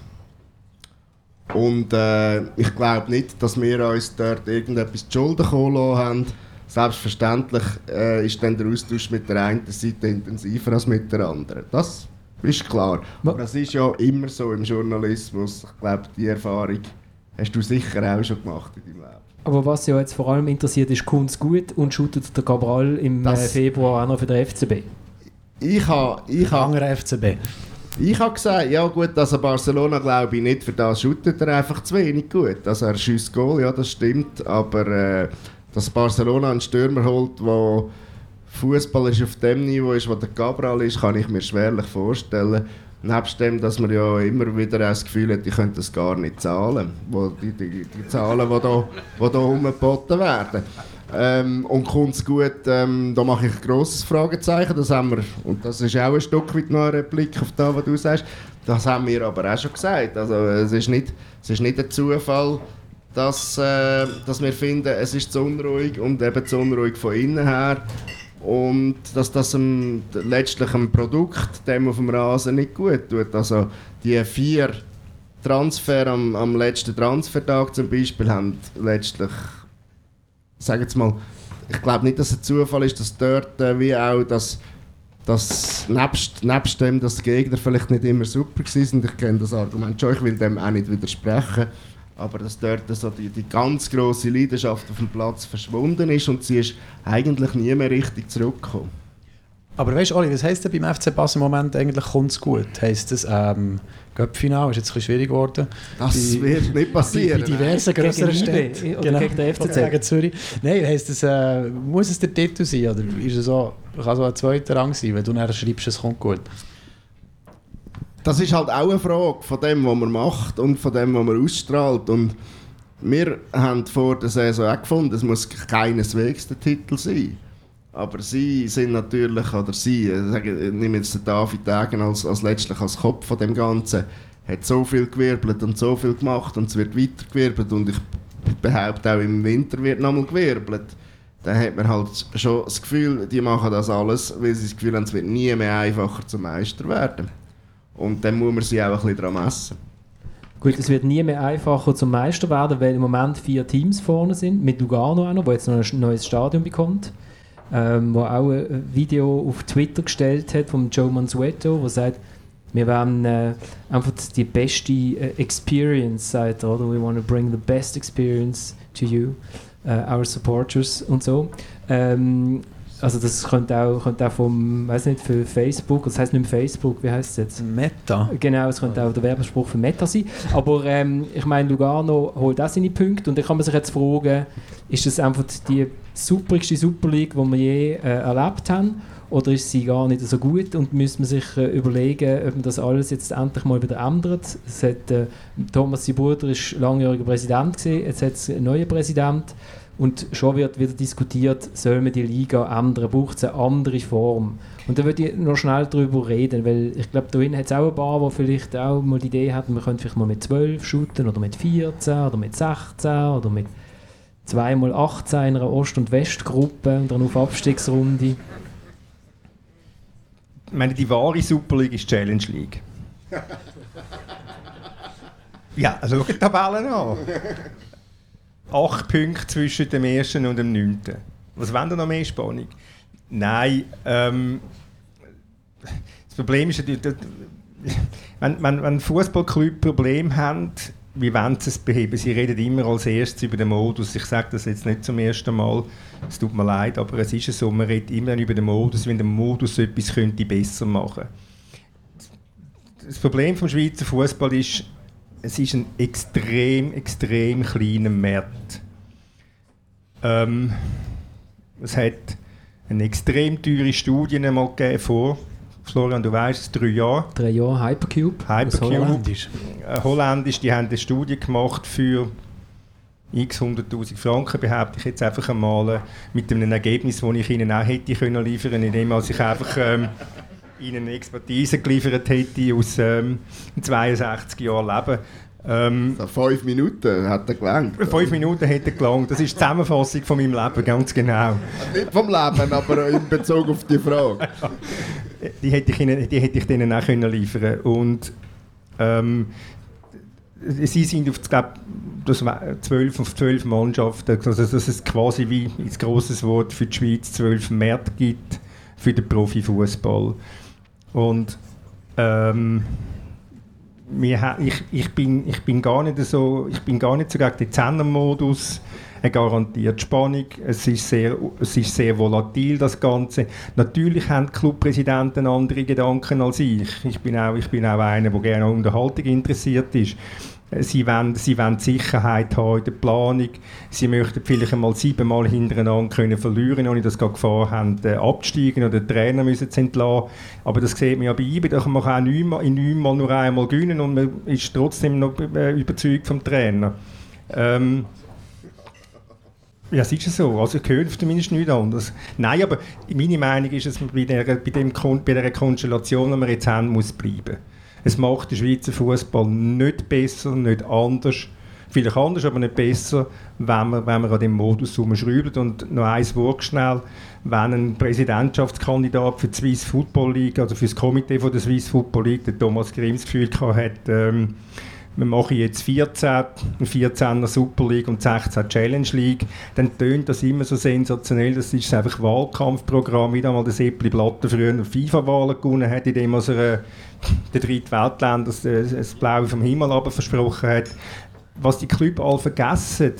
und äh, ich glaube nicht, dass wir uns dort irgendetwas zu Schulden kommen haben. Selbstverständlich äh, ist dann der Austausch mit der einen Seite intensiver als mit der anderen. Das ist klar. Aber das ist ja immer so im Journalismus. Ich glaube, die Erfahrung hast du sicher auch schon gemacht in deinem Leben. Aber was ja jetzt vor allem interessiert, ist Kunst gut und shootet der Cabral im das äh, Februar auch noch für den FCB? Ich habe... Ich habe FCB. Ich habe gesagt, ja gut, also Barcelona glaube ich nicht, für das shootet er einfach zu wenig gut. Also er schießt Goal, ja das stimmt, aber äh, dass Barcelona einen Stürmer holt, der Fußball auf dem Niveau ist, wo der Cabral ist, kann ich mir schwerlich vorstellen. Nebst dem, dass man ja immer wieder das Gefühl hat, ich könnte das gar nicht zahlen, wo die, die, die Zahlen, die die da umgeboten werden. Ähm, und kommt es gut, ähm, da mache ich ein grosses Fragezeichen, das haben wir, und das ist auch ein Stück weit noch eine Replik auf das, was du sagst, das haben wir aber auch schon gesagt. Also es ist nicht, es ist nicht ein Zufall, dass, äh, dass wir finden, es ist zu unruhig und eben zu unruhig von innen her und dass das einem, letztlich einem Produkt, dem auf dem Rasen nicht gut tut. Also die vier Transfer am, am letzten Transfertag zum Beispiel haben letztlich, sage jetzt mal, ich glaube nicht, dass es ein Zufall ist, dass dort äh, wie auch das dass nebst, nebst dem, dass die Gegner vielleicht nicht immer super waren, ich kenne das Argument schon, ich will dem auch nicht widersprechen, aber dass dort so die, die ganz große Leidenschaft auf dem Platz verschwunden ist und sie ist eigentlich nie mehr richtig zurückgekommen. Aber weißt du, Oli, was heisst denn beim FC Basel im Moment eigentlich kommt es gut? Heisst das, ähm, Göppfinal ist jetzt ein bisschen schwierig geworden. Das bei, wird nicht passieren. Bei diversen größeren Städten. Genau, gegen den FCZ. Gegen Zürich. Nein, heisst das, äh, muss es der Titel sein? Oder ist es so, kann so ein zweiter Rang sein, wenn du nachher schreibst, es kommt gut? Das ist halt auch eine Frage von dem, was man macht und von dem, was man ausstrahlt. Und wir haben vor der Saison auch gefunden, es muss keineswegs der Titel sein. Aber sie sind natürlich, oder sie, ich nehme jetzt den David Degen als, als letztlich als Kopf von dem Ganzen, hat so viel gewirbelt und so viel gemacht und es wird weiter gewirbelt und ich behaupte auch im Winter wird nochmal gewirbelt. Dann hat man halt schon das Gefühl, die machen das alles, weil sie das Gefühl haben, es wird nie mehr einfacher zum Meister werden. Und dann muss man sie auch ein bisschen daran messen. Gut, es wird nie mehr einfacher zum Meister werden, weil im Moment vier Teams vorne sind, mit Lugano auch noch, wo jetzt noch ein neues Stadion bekommt, ähm, wo auch ein Video auf Twitter gestellt hat von Joe Mansueto, wo sagt, Wir wollen äh, einfach die beste äh, Experience, sagt er, oder? We want to bring the best experience to you, uh, our supporters und so. Ähm, also das könnte auch, könnte auch vom, weiß nicht, für Facebook, das heißt nicht mehr Facebook, wie heißt es jetzt? Meta. Genau, es könnte auch der Werbespruch für Meta sein. Aber ähm, ich meine, Lugano holt auch seine Punkte und da kann man sich jetzt fragen, ist das einfach die superigste Super League, die wir je äh, erlebt haben? Oder ist sie gar nicht so gut und müssen man sich äh, überlegen, ob man das alles jetzt endlich mal wieder ändert? Es hat, äh, Thomas Siburder ist langjähriger Präsident gewesen, jetzt hat es einen neuen Präsident und schon wird wieder diskutiert, soll man die Liga ändern, braucht es eine andere Form? Und da würde ich noch schnell darüber reden, weil ich glaube, da hat es auch ein paar, die vielleicht auch mal die Idee hatten, man könnte vielleicht mal mit 12 shooten oder mit 14 oder mit 16 oder mit 2 mal 18 in einer Ost- und Westgruppe und dann auf Abstiegsrunde. Ich meine, die wahre Super League ist die Challenge League. [laughs] ja, also schau die Tabellen an. Acht Punkte zwischen dem ersten und dem neunten. Was wollen da noch mehr Spannung? Nein, ähm, das Problem ist natürlich, wenn, wenn, wenn Fußballclub Probleme haben, wie wollen sie es beheben? Sie reden immer als erstes über den Modus. Ich sage das jetzt nicht zum ersten Mal, es tut mir leid, aber es ist so, man redet immer über den Modus, wenn der Modus etwas könnte besser machen Das Problem vom Schweizer Fußball ist, es ist ein extrem, extrem kleiner Markt. Ähm, es hat eine extrem teure Studie mal gegeben vor, Florian, du weißt, drei Jahre. Drei Jahre Hypercube. Hypercube. Holländisch. Äh, Holländisch, die haben eine Studie gemacht für x 100'000 Franken, behaupte ich jetzt einfach einmal, äh, mit einem Ergebnis, das ich ihnen auch hätte können liefern indem ich einfach ähm, ihnen Expertise geliefert hätte aus ähm, 62 Jahren Leben. Ähm, so fünf Minuten hat er gelangt. Fünf Minuten hätte er gelangt. Das ist die Zusammenfassung von meinem Leben, ganz genau. Nicht vom Leben, aber in Bezug auf die Frage. [laughs] die, hätte ich ihnen, die hätte ich denen auch können liefern Und ähm, sie sind auf, glaub, das 12 auf 12 Mannschaften, also dass es quasi wie ein grosses Wort für die Schweiz zwölf Märkte gibt für den Profifußball. Und ähm, ich, ich, bin, ich bin gar nicht so, ich bin gar nicht so gegen den Zehner-Modus. Er garantiert Spannung, es ist, sehr, es ist sehr volatil, das Ganze. Natürlich haben Clubpräsidenten andere Gedanken als ich. Ich bin auch, ich bin auch einer, der gerne an Unterhaltung interessiert ist. Sie wollen, sie wollen Sicherheit haben in der Planung. Sie möchten vielleicht einmal siebenmal hintereinander können verlieren, ohne dass sie Gefahr haben, äh, abzusteigen oder den Trainer müssen zu entlassen. Aber das sieht man ja bei IBE, da kann man auch neunmal, in neunmal nur einmal gewinnen und man ist trotzdem noch äh, überzeugt vom Trainer. Ähm, ja, es ist so. Also ich höre zumindest nichts anderes. Nein, aber meine Meinung ist, dass man bei, der, bei, Konstellation, die wir jetzt haben, muss bleiben. Es macht den Schweizer Fußball nicht besser, nicht anders. Vielleicht anders, aber nicht besser, wenn man, wenn man an dem Modus herumschraubt. Und noch eins Wort schnell, wenn ein Präsidentschaftskandidat für die Swiss Football League, also für das Komitee von der Swiss Football League, der Thomas Grimm, Gefühl hat, ähm, wir machen jetzt 14, 14er Super League und 16 Challenge League, dann tönt das immer so sensationell. Das ist einfach Wahlkampfprogramm, wie damals der Seppli Blatter früher FIFA-Wahlen gewonnen hat, indem er äh, den dritten Weltländern das, äh, das Blaue vom Himmel aber versprochen hat. Was die Clubs alle vergessen,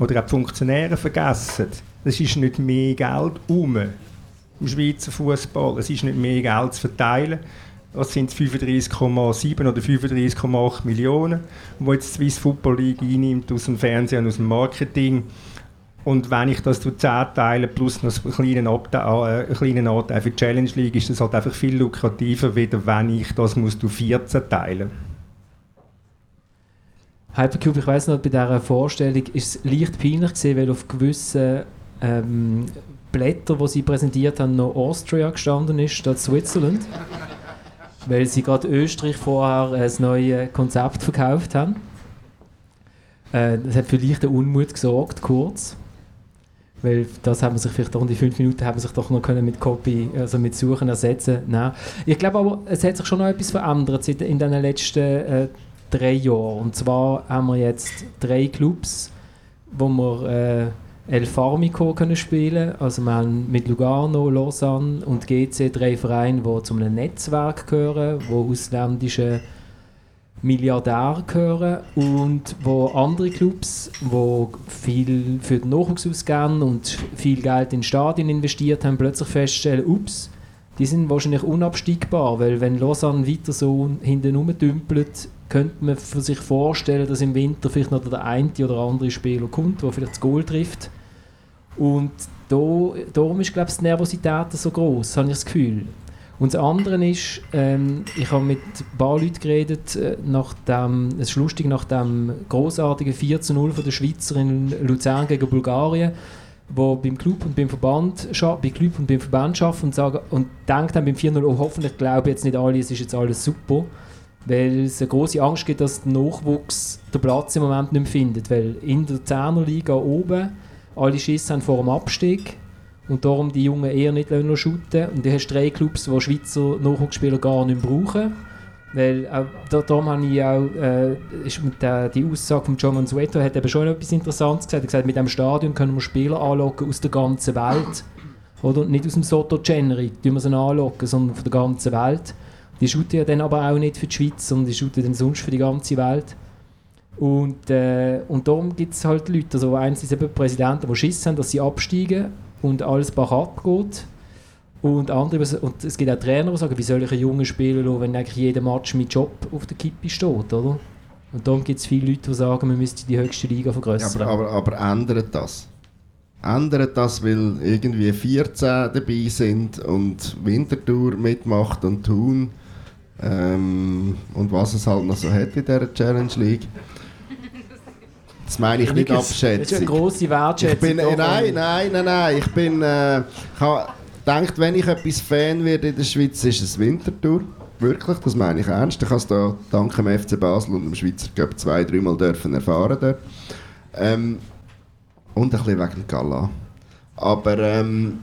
oder auch die Funktionäre vergessen, das ist nicht mehr Geld um im Schweizer Fußball. Es ist nicht mehr Geld zu verteilen was sind 35,7 oder 35,8 Millionen, wo jetzt die Swiss Football League einnimmt aus dem Fernsehen und aus dem Marketing. Und wenn ich das durch 10 teile plus noch einen kleinen, Abte äh, einen kleinen Anteil für die Challenge League, ist das halt einfach viel lukrativer, wieder wenn ich das muss durch 14 teilen Hypercube, ich weiss noch, bei dieser Vorstellung ist es leicht peinlich gewesen, weil auf gewissen ähm, Blättern, die sie präsentiert haben, noch Austria gestanden ist, statt Switzerland weil sie gerade Österreich vorher ein neues Konzept verkauft haben. Äh, das hat für leichten Unmut gesorgt, kurz. Weil das haben sich vielleicht auch in die fünf Minuten haben sich doch noch können mit Copy, also mit Suchen ersetzen. Nein. Ich glaube aber, es hat sich schon noch etwas verändert in den letzten äh, drei Jahren. Und zwar haben wir jetzt drei Clubs, wo wir äh, El Farmico können spielen. Also wir haben mit Lugano, Lausanne und GC drei Vereine, die zu einem Netzwerk gehören, wo ausländische Milliardäre gehören und wo andere Clubs, wo viel für den Nachwuchs ausgeben und viel Geld in Stadien investiert haben, plötzlich feststellen, ups, die sind wahrscheinlich unabstiegbar, weil wenn Lausanne weiter so hinten rumdümpelt, könnte man sich vorstellen, dass im Winter vielleicht noch der eine oder andere Spieler kommt, der vielleicht das Goal trifft. Und da, darum ist glaube ich, die Nervosität so groß, habe ich das Gefühl. Und das andere ist, ähm, ich habe mit ein paar Leuten geredet, äh, nach dem, es ist lustig, nach dem großartigen 4 zu 0 von der Schweizer in Luzern gegen Bulgarien, wo beim Club und beim Verband bei Club und beim Verband arbeiten und, sagen, und denkt dann beim 4-0, oh, hoffentlich glauben jetzt nicht alle, es ist jetzt alles super. Weil es eine große Angst gibt, dass der Nachwuchs den Platz im Moment nicht mehr findet. Weil in der 10er Liga oben alle Schüsse haben vor dem Abstieg und darum die Jungen eher nicht shooten Und du hast drei Clubs, die Schweizer Nachwuchsspieler gar nicht brauchen. Weil auch, da, darum habe ich auch, äh, der, die Aussage von John Mansueto hat eben schon etwas Interessantes gesagt. Er hat gesagt, mit diesem Stadion können wir Spieler anlocken aus der ganzen Welt. Oder? Nicht aus dem Soto Generi, tun wir sie anlocken, sondern von der ganzen Welt. Die shooten ja dann aber auch nicht für die Schweiz, sondern die shooten dann sonst für die ganze Welt. Und, äh, und darum gibt es halt Leute, also einerseits eben Präsidenten, die Schiss haben, dass sie absteigen und alles bach abgeht. Und, andere, und es gibt auch Trainer, die sagen, wie soll ich einen Jungen spielen lassen, wenn eigentlich jeder Match mit Job auf der Kippe steht, oder? Und darum gibt es viele Leute, die sagen, man müsste die höchste Liga vergrößern. Aber, aber, aber ändert das? Ändert das, weil irgendwie 14 dabei sind und Wintertour mitmacht und tun ähm, und was es halt noch so hat in dieser Challenge League. Das meine ich nicht abschätzen. Das ist eine grosse Wertschätzung. Ich bin, äh, nein, nein, nein, nein. Ich bin, äh, ich habe gedacht, wenn ich etwas Fan werde in der Schweiz, ist es Wintertour. Wirklich, das meine ich ernst. Ich habe es da dank dem FC Basel und dem Schweizer Cup zwei, dreimal dürfen erfahren dort. Ähm, und ein bisschen wegen Gala. Aber ähm,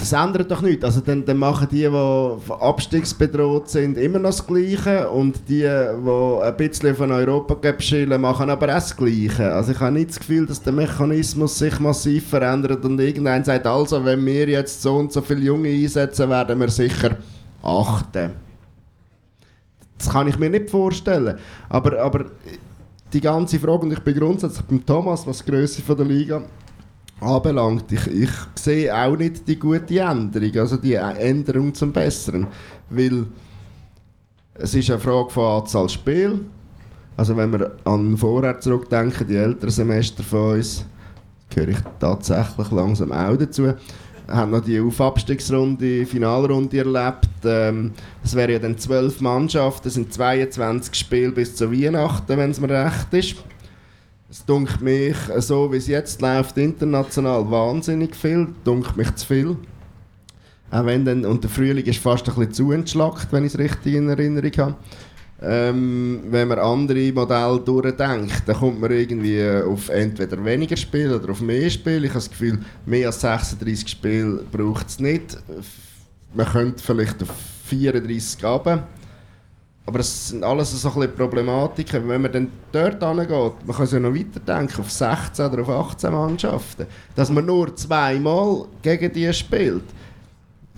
das ändert doch nichts. Also dann, dann machen die, die abstiegsbedroht sind, immer noch das Gleiche und die, die ein bisschen von Europa schillen, machen aber auch das Gleiche. Also ich habe nicht das Gefühl, dass der Mechanismus sich massiv verändert und irgendein sagt, also wenn wir jetzt so und so viele Junge einsetzen, werden wir sicher achten. Das kann ich mir nicht vorstellen. Aber, aber die ganze Frage, und ich bin grundsätzlich beim Thomas, was die Größe der Liga anbelangt, ich, ich sehe auch nicht die gute Änderung, also die Änderung zum Besseren, weil es ist eine Frage von Anzahl Spiel. Also wenn wir an vorher zurückdenken, die älteren Semester von uns, gehöre ich tatsächlich langsam auch dazu, haben noch die Aufabstiegsrunde, Finalrunde erlebt. Ähm, es wären ja dann zwölf Mannschaften, es sind 22 Spiele bis zu Weihnachten, wenn es mir recht ist. Es dunkelt mich, so wie es jetzt läuft, international wahnsinnig viel. Dunkelt mich zu viel. Auch wenn dann, und der Frühling ist fast ein bisschen zu entschlackt, wenn ich es richtig in Erinnerung habe. Ähm, wenn man andere Modelle durchdenkt, dann kommt man irgendwie auf entweder weniger Spiele oder auf mehr Spiele. Ich habe das Gefühl, mehr als 36 Spiele braucht es nicht. Man könnte vielleicht auf 34 runter. Aber das sind alles so ein Problematiken. Wenn man dann dort angeht, man kann sich ja noch weiterdenken, auf 16 oder auf 18 Mannschaften, dass man nur zweimal gegen die spielt.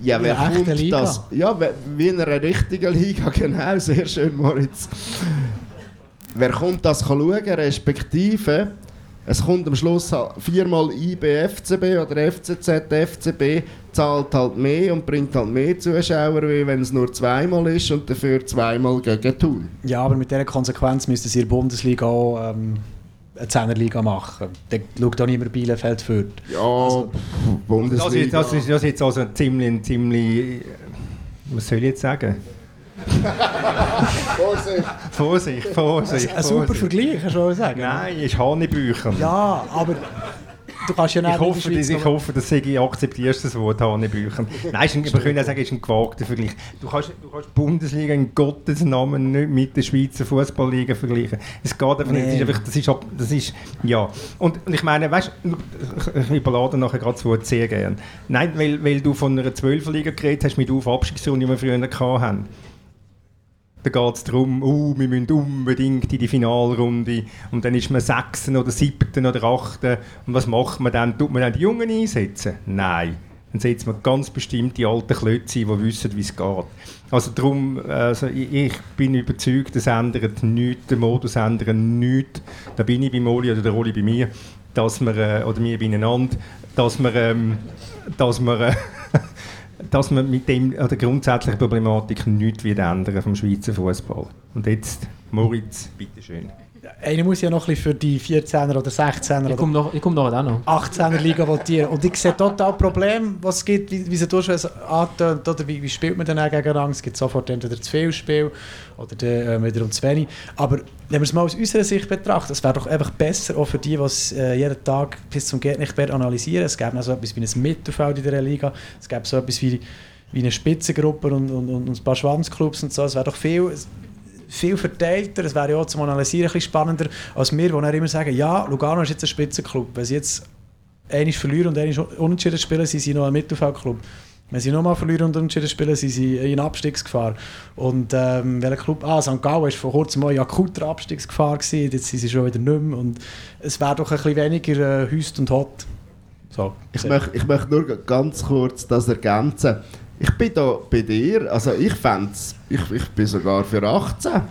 Ja, wer kommt das? Ja, wie in einer richtigen Liga, [laughs] genau, sehr schön, Moritz. wer kommt das schauen, respektive es kommt am Schluss viermal IB FCB oder FCZ FCB zahlt halt mehr und bringt halt mehr Zuschauer, wie wenn es nur zweimal ist und dafür zweimal gegen Thun. Ja, aber mit dieser Konsequenz müsste sie in der Bundesliga auch ähm, eine Zehnerliga machen. Dann schaut auch niemand Bielefeld für. Ja, also, Bundesliga. Das ist, das, ist, das ist jetzt also ziemlich, ziemlich, was soll ich jetzt sagen? [laughs] Vorsicht! Vorsicht, Vorsicht. Ein super Vergleich, kannst du sagen. Nein, ist Hanebücher. Ja, aber du kannst ja ich hoffe, dass, ich hoffe, dass ich akzeptierst das Wort Hanebücher. Nein, ist ein, wir können sagen, es ist ein gewagter Vergleich. Du kannst, du kannst die Bundesliga in Gottes Namen nicht mit der Schweizer Fußballliga vergleichen. Es geht einfach nicht. Das ist, einfach, das, ist, das ist, ja. Und, und ich meine, weißt ich überlade nachher gerade das Wort sehr gern. Nein, weil, weil du von einer Zwölferliga geredet hast mit Auf- Abstiegsrunde, die wir früher hatten. Da geht es darum, uh, wir müssen unbedingt in die Finalrunde und dann ist man Sechsten oder Siebten oder Achten und was macht man dann? Tut man dann die Jungen einsetzen? Nein. Dann setzt man ganz bestimmt die alten Klötze die wissen, wie es geht. Also darum, also ich, bin überzeugt, das ändert nichts, der Modus ändert nichts. Da bin ich bei Moli oder der Oli bei mir, dass wir, äh, oder wir beieinander, dass wir, ähm, dass wir äh, [laughs] dass man mit dem, an der grundsätzlichen Problematik nichts wird ändern vom Schweizer Fußball. Und jetzt, Moritz, bitteschön. Einer muss ja noch ein bisschen für die 14er oder 16er Ich komme noch, ich komm noch auch noch. 18er Liga votieren. Und ich sehe total Probleme, was es gibt, wie, wie sie durchaus antönt, oder wie, wie spielt man dann auch gegeneinander. Es gibt sofort entweder zu viel Spiel oder dann, äh, wiederum zu wenig. Aber wenn man es mal aus unserer Sicht betrachtet, es wäre doch einfach besser, auch für die, die es äh, jeden Tag bis zum Geht nicht mehr analysieren. Es gäbe noch so etwas wie ein Mittelfeld in der Liga, es gäbe so etwas wie, wie eine Spitzengruppe und, und, und ein paar Schwanzclubs und so. Es wäre doch viel viel verteilter. Es wäre ja auch zum Analysieren ein bisschen spannender als wir, die dann immer sagen, ja, Lugano ist jetzt ein Spitzenclub. Wenn sie jetzt einmal verlieren und einmal unentschieden spielen, sind sie noch ein Mittelfeldclub. Wenn sie nochmal verlieren und unentschieden spielen, sind sie in Abstiegsgefahr. Und ähm, welcher Club? Ah, St. Gallen war vor kurzem mal in akuter Abstiegsgefahr. Gewesen. Jetzt sind sie schon wieder nicht mehr. Und es wäre doch ein bisschen weniger äh, Hüst und Hot. So, ich, möchte, ich möchte nur ganz kurz das ergänzen. Ich bin da bei dir, also ich fände ich, ich bin sogar für 18.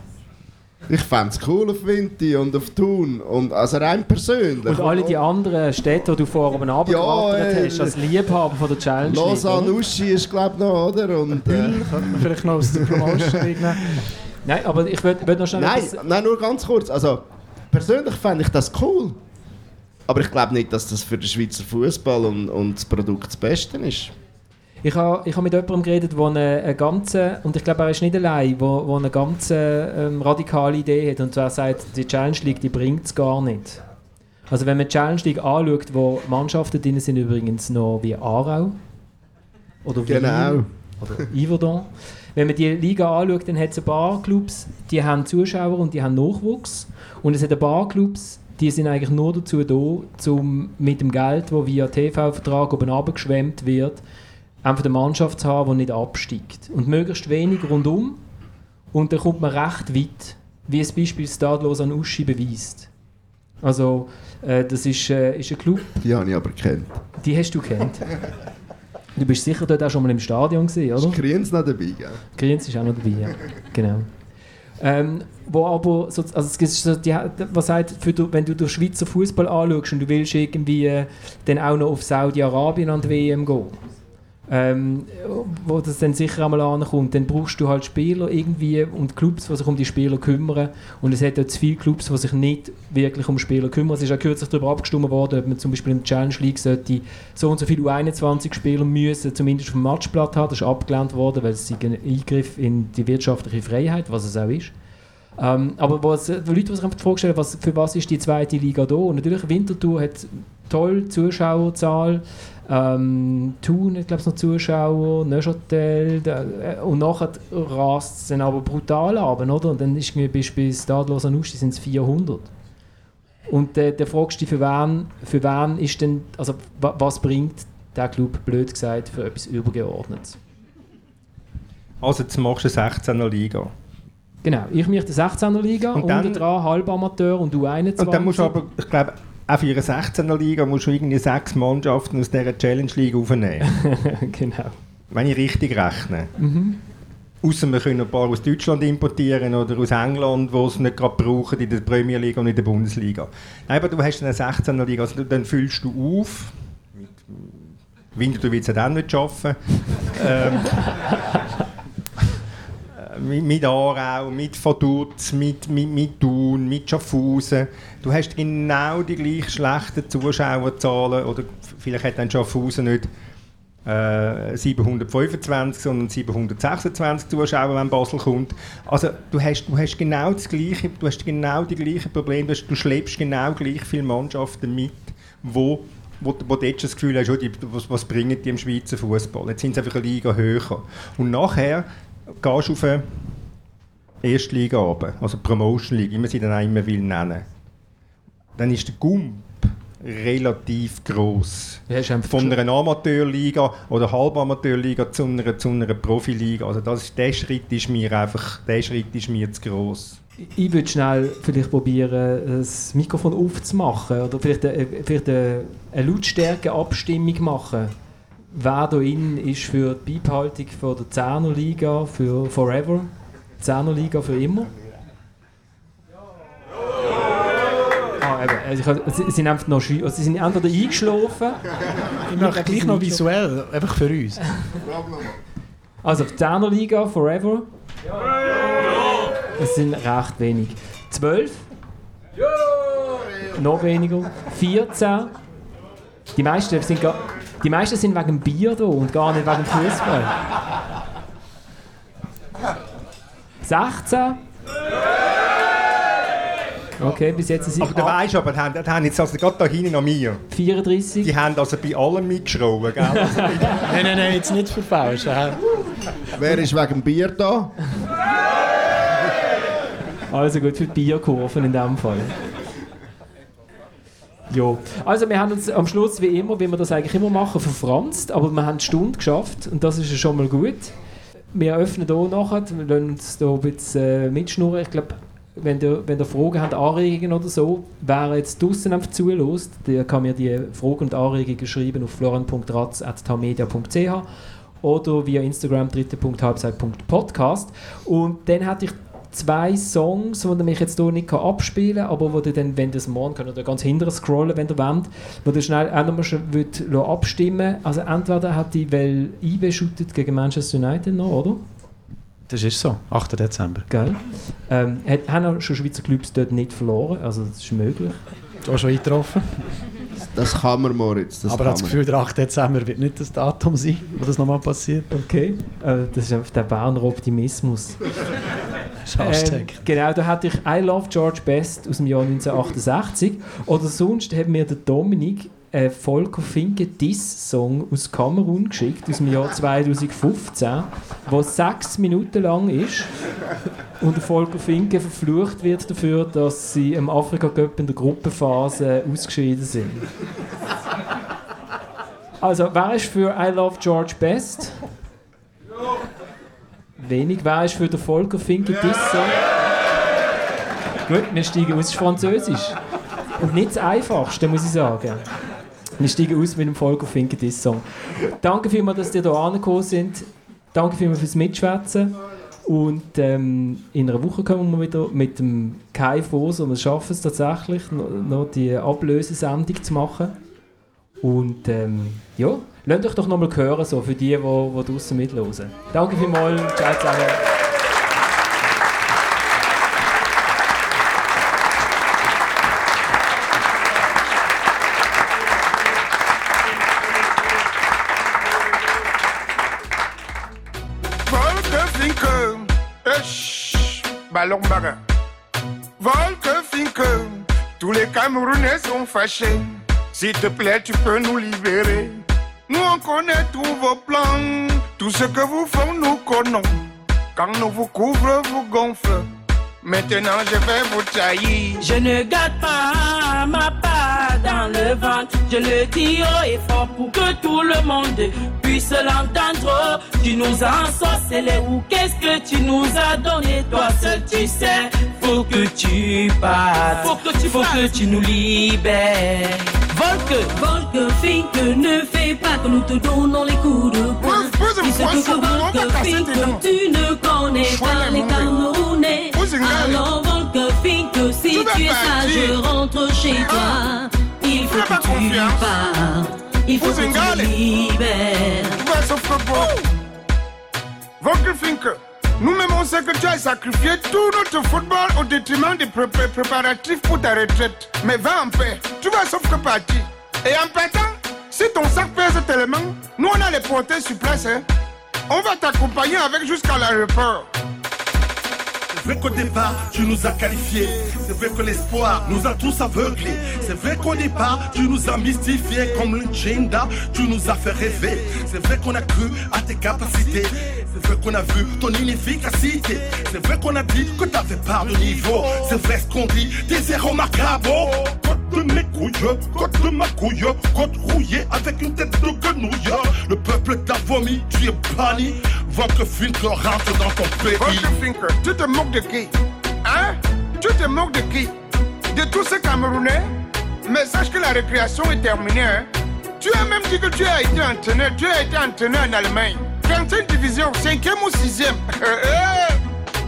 Ich fände es cool auf Vinti und auf Thun, und, also rein persönlich. Und alle die anderen Städte, die du vorher oben runtergerattert Ja, hast, als Liebhaber von der Challenge Lausanne? Uschi ist glaube ich noch, oder? Und, äh, vielleicht noch aus der Promotion [laughs] nehmen. Nein, aber ich würde noch schnell nein, nein, nur ganz kurz. Also, persönlich fände ich das cool. Aber ich glaube nicht, dass das für den Schweizer Fußball und, und das Produkt das Beste ist. Ich habe ich ha mit jemandem geredet, der eine, eine ganze, und ich glaube, er ist nicht allein, wo, wo eine ganz ähm, radikale Idee hat. Und zwar sagt, die Challenge League, die bringt es gar nicht. Also wenn man die Challenge League anschaut, wo Mannschaften drin sind, übrigens noch wie Aarau oder Wien Genau. oder Yverdon. Wenn man die Liga anschaut, dann hat es ein paar Clubs, die haben Zuschauer und die haben Nachwuchs. Und es hat ein paar Clubs, die sind eigentlich nur dazu da, um mit dem Geld, das via TV-Vertrag oben abgeschwemmt wird, einfach eine Mannschaft zu haben, die nicht absteigt. Und möglichst wenig rundum. Und dann kommt man recht weit, wie es beispielsweise Stadlos an Uschi beweist. Also, äh, das ist, äh, ist ein Club, Die habe ich aber gekannt. die hast du kennt. Du bist sicher dort auch schon mal im Stadion gewesen, oder? Ist Kriens noch dabei, gell? Kriens ist auch noch dabei, ja. Genau. Ähm, wo aber, so, also es gibt so die, was sagt, für du, wenn du den Schweizer Fußball anschaust und du willst irgendwie äh, dann auch noch auf Saudi-Arabien an die WM gehen, ähm, wo das dann sicher einmal ankommt, dann brauchst du halt Spieler irgendwie und Clubs, die sich um die Spieler kümmern. Und es hat auch zu viele Clubs, die sich nicht wirklich um Spieler kümmern. Es ist auch kürzlich darüber abgestimmt worden, ob man zum Beispiel der Challenge League sollte so und so viele U21-Spieler müssen zumindest dem Matchblatt haben. Das ist abgelehnt worden, weil es ein Eingriff in die wirtschaftliche Freiheit, was es auch ist. Ähm, aber was, die Leute, die sich einfach die Frage stellen, was, für was ist die zweite Liga da? Und natürlich, Winterthur hat toll Zuschauerzahl, ähm, Thun hat glaube ich noch Zuschauer, Neuchâtel äh, und nachher rast es dann aber brutal ab, oder? Und dann ist irgendwie bis, bis Stadlos an Uschi sind es 400. Und äh, dann fragst du dich, für wen, für wen ist denn, also wa, was bringt der Club, blöd gesagt, für etwas Übergeordnetes? Also jetzt machst du eine 16er Liga. Genau, ich möchte 16er Liga, Und und dann- unten dran Halbamateur und U21. Und dann musst du aber, ich glaube, auch für eine 16er Liga musst du irgendwie sechs Mannschaften aus dieser Challenge League aufnehmen. [laughs] genau. wenn ich richtig rechne. Außer wir können ein paar aus Deutschland importieren oder aus England, wo es nicht gerade brauchen in der Premier League und in der Bundesliga. Nein, aber du hast eine 16er Liga, also dann füllst du auf. Winterthur wird es ja dann nicht schaffen. [laughs] ähm, äh, mit, mit Aarau, mit Vaduz, mit, mit, mit Thun, mit Schaffhausen. Du hast genau die gleich schlechten Zuschauerzahlen oder vielleicht hat dann Schaffhausen nicht äh, 725, sondern 726 Zuschauer, wenn Basel kommt. Also du hast, du hast genau das gleiche, du hast genau die gleichen Probleme, du, schleppst genau gleich viele Mannschaften mit, wo wo, wo du jetzt das Gefühl hast, oh, was, was bringen die im Schweizer Fußball? Jetzt sind sie einfach eine Liga höher. Und nachher gehst du auf eine erste Liga runter, also Promotion League, wie man sie dann auch immer will nennen. Dann ist der Gump relativ gross. Ja, Von einer Amateurliga oder Halbamateurliga zu einer, zu einer Profiliga. Also das, ist- der Schritt ist mir einfach, der Schritt ist mir zu gross. Ich würde schnell vielleicht probieren, das Mikrofon aufzumachen oder vielleicht eine, vielleicht eine, eine Lautstärke-Abstimmung machen. Wer da in ist für die Beibehaltung von der 10er Liga für Forever, 10er Liga für immer? Ah, eben. Also ich, hab- sie, sind einfach noch also sie sind entweder eingeschlafen. Ich mache gleich noch visuell, einfach für uns. Also die 10er Liga Forever. Es sind recht wenig. 12? Noch weniger. 14? Die meisten sind, ga- die meisten sind wegen dem Bier da und gar nicht wegen dem Fußball. 16? Okay, bis jetzt sind Aber du weißt aber, die haben, die haben jetzt also gerade da hinten an mir, 34. die haben also bei allem mitgeschrauben, gell? [laughs] Nein, nein, nein, jetzt nicht verfälschen. Wer ist wegen dem Bier da? Also gut für die Bierkurven in dem Fall. Ja, also wir haben uns am Schluss wie immer, wie wir das eigentlich immer machen, verfranst, aber wir haben die Stunde geschafft und das ist schon mal gut. Wir öffnen hier nachher, wir lassen uns hier ein bisschen äh, mitschnurren. Ich glaube, wenn ihr, wenn ihr Fragen habt, Anregungen oder so, wer jetzt draußen einfach zulässt, der kann mir die Fragen und Anregungen schreiben auf florian.ratz.tamedia.ch oder via Instagram dritte.halbzeit.podcast. Und dann hätte ich zwei Songs, die ich mich jetzt hier nicht abspielen kann, aber wo ihr dann, wenn ihr es morgen könnt, oder ganz hinterher scrollen, wenn ihr wollt, wo ihr schnell auch nochmal schon wollt, abstimmen Also entweder hat die well einbeschüttet gegen Manchester United noch, oder? Das ist so, 8. Dezember. Gell? Ähm, hat, haben auch schon Schweizer Clubs dort nicht verloren, also das ist möglich. Auch schon eingetroffen. Das kann man, Moritz. Das Aber habe das. Gefühl, der 8. Dezember wird nicht das Datum sein, wo das nochmal passiert. Okay. Äh, das ist einfach der Berner Optimismus. Ähm, genau, da hatte ich I Love George Best aus dem Jahr 1968. Oder sonst hat mir der Dominik einen Volker Finke Diss-Song aus Kamerun geschickt, aus dem Jahr 2015, der sechs Minuten lang ist. Und der Volker Finke verflucht wird dafür, dass sie im Afrika Cup in der Gruppenphase ausgeschieden sind. Also, wer ist für I Love George Best? Wenig. Wer ist für den Volker Finke Diss-Song? Gut, wir steigen aus. Französisch. Und nicht das Einfachste, muss ich sagen. Wir steigen aus mit dem Volker Finke Diss-Song. Danke vielmals, dass ihr hier angekommen sind. Danke vielmals fürs Mitschwätzen. Und ähm, in einer Woche kommen wir wieder mit dem Kai und wir schaffen es tatsächlich, noch, noch die Ablösesendung zu machen. Und ähm, ja, lasst euch doch nochmal hören, so, für die, die, die draußen mithören. Danke vielmals, ciao zusammen. Volke Esch, Ballon Baga. Volke Finke, tous les Camerounais sont fâchés. S'il te plaît, tu peux nous libérer. Nous on connaît tous vos plans, tout ce que vous faites, nous connaissons. Quand nous vous couvre, vous gonfle. Maintenant, je vais vous tailler. Je ne garde pas ma part dans le ventre. Je le dis haut et fort pour que tout le monde puisse l'entendre. Tu nous as ensorcelés ou qu'est-ce que tu nous as donné? Toi seul tu sais. Faut que tu partes. Faut que tu, faut que tu nous libères. Volque, Volque, Finque, ne fais pas que nous te donnons les coups de poing. Une que Volque. Finque, tu ne connais pas les mauvais. Tu es sage, rentre chez toi. Il faut que tu partes. Il faut que tu libères. Tu vas sauf que bon. Volker Finke, nous-mêmes on sait que tu as sacrifié tout notre football au détriment des pré- pré- préparatifs pour ta retraite. Mais va en paix, tu vas sauf que partir. Et en partant, si ton sac pèse tellement, nous on a les porter sur place. Hein. On va t'accompagner avec jusqu'à l'aéroport. C'est vrai qu'au départ, tu nous as qualifiés. C'est vrai que l'espoir nous a tous aveuglés. C'est vrai qu'au départ, tu nous as mystifiés comme le Jinda. Tu nous as fait rêver. C'est vrai qu'on a cru à tes capacités. C'est vrai qu'on a vu ton inefficacité. C'est vrai qu'on a dit que t'avais pas de niveau. C'est vrai ce qu'on dit, zéros macabres. Côte de mes couilles, côte de ma couille, côte rouillée avec une tête de guenouille. Le peuple t'a vomi, tu es banni. Que Finker rentre dans ton pays. Tu te de qui? Hein? Tu te moques de qui? De tous ces Camerounais? Mais sache que la récréation est terminée. Hein? Tu as même dit que tu as été entraîneur. Tu as été entraîneur en Allemagne. 20 division, 5e ou 6e.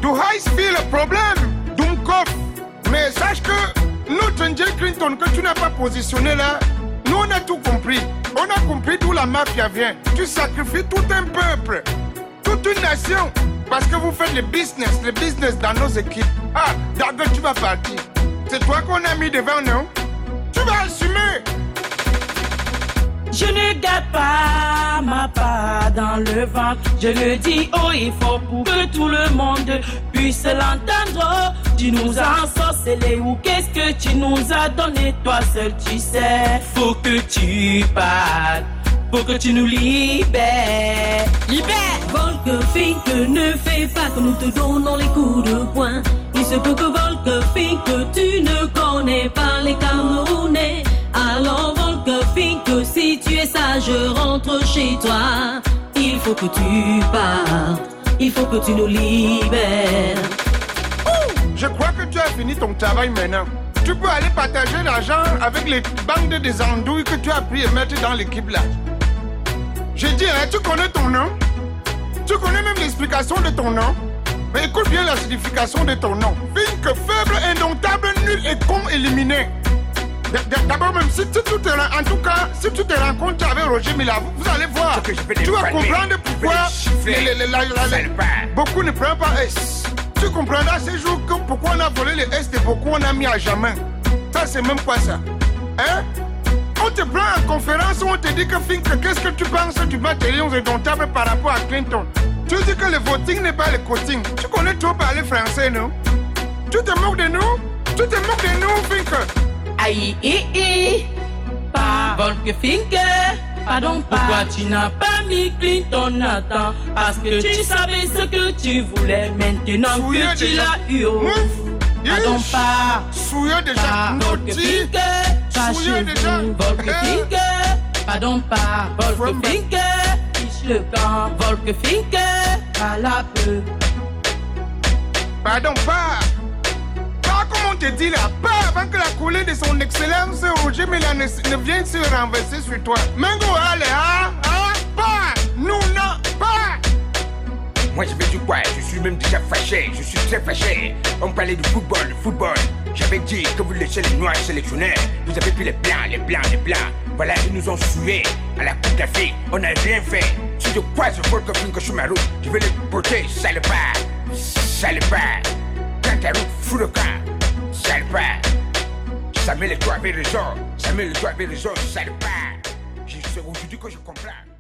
du [laughs] high speed le problème. Dumkov. Mais sache que notre J. Clinton que tu n'as pas positionné là, nous on a tout compris. On a compris d'où la mafia vient. Tu sacrifies tout un peuple, toute une nation, parce que vous faites le business, le business dans nos équipes. Ah, d'accord, tu vas partir. C'est toi qu'on a mis devant, non? Tu vas assumer. Je ne garde pas ma part dans le ventre. Je le dis haut et fort pour que tout le monde puisse l'entendre. Tu nous as ensorcelés ou qu'est-ce que tu nous as donné Toi seul tu sais? Faut que tu partes. Faut que tu nous libères. Libère Volker Fink ne fais pas comme nous te donnons les coups de poing. Il se peut que Volker Fink, tu ne connais pas les Camerounais. Alors Volker Fink, si tu es sage, rentre chez toi. Il faut que tu partes. Il faut que tu nous libères. Je crois que tu as fini ton travail maintenant. Tu peux aller partager l'argent avec les bandes des andouilles que tu as pris et mettre dans l'équipe là. Je dis, hein, tu connais ton nom Tu connais même l'explication de ton nom Mais écoute bien la signification de ton nom. Fink, faible, indomptable, nul et con éliminé. D'abord, même si tu te en tout cas, si tu te rencontres avec Roger Mila, vous, allez voir. Tu vas comprendre pourquoi beaucoup ne prennent pas S. Tu comprendras ces jours pourquoi on a volé les S de beaucoup, on a mis à jamais. Ça, c'est même pas ça. Hein? Te prend en conférence où on te dit que Fink, qu'est-ce que tu penses du matériel indomptable par rapport à Clinton? Tu dis que le voting n'est pas le coaching. Tu connais trop parler français, non? Tu te moques de nous? Tu te moques de nous, Fink Aïe, aïe, aïe. Pas Volker Finke. Pardon, pourquoi tu n'as pas mis Clinton à temps? Parce que tu savais ce que tu voulais maintenant que tu l'as eu. Pardon, pas. Souillé déjà, Pas Volker naughty. Chez vous. Finke. Pardon, pas. Volker Finke. Fiche le camp. Volker Finke. À la peu. Pardon, pas. Pas comme on te dit là, pas avant que la coulée de son excellence Roger Mila ne, ne vienne se renverser sur toi. Mango, allez, hein, hein, pas. Nous, non, pas. Moi je vais du quoi Je suis même déjà fâché, je suis très fâché. On parlait du football, du football. J'avais dit que vous laissez les noirs sélectionnés. Vous avez pris les blancs, les blancs, les blancs. Voilà, ils nous ont sués à la Coupe d'Afrique. On n'a rien fait. Si je croise le Volker Fink sur ma route, je vais les porter, salopard. Salopard. Quand ta route fout le camp, salopard. Ça met les doigts avec raison. Ça met les doigts avec raison, salopard. C'est aujourd'hui que je comprends.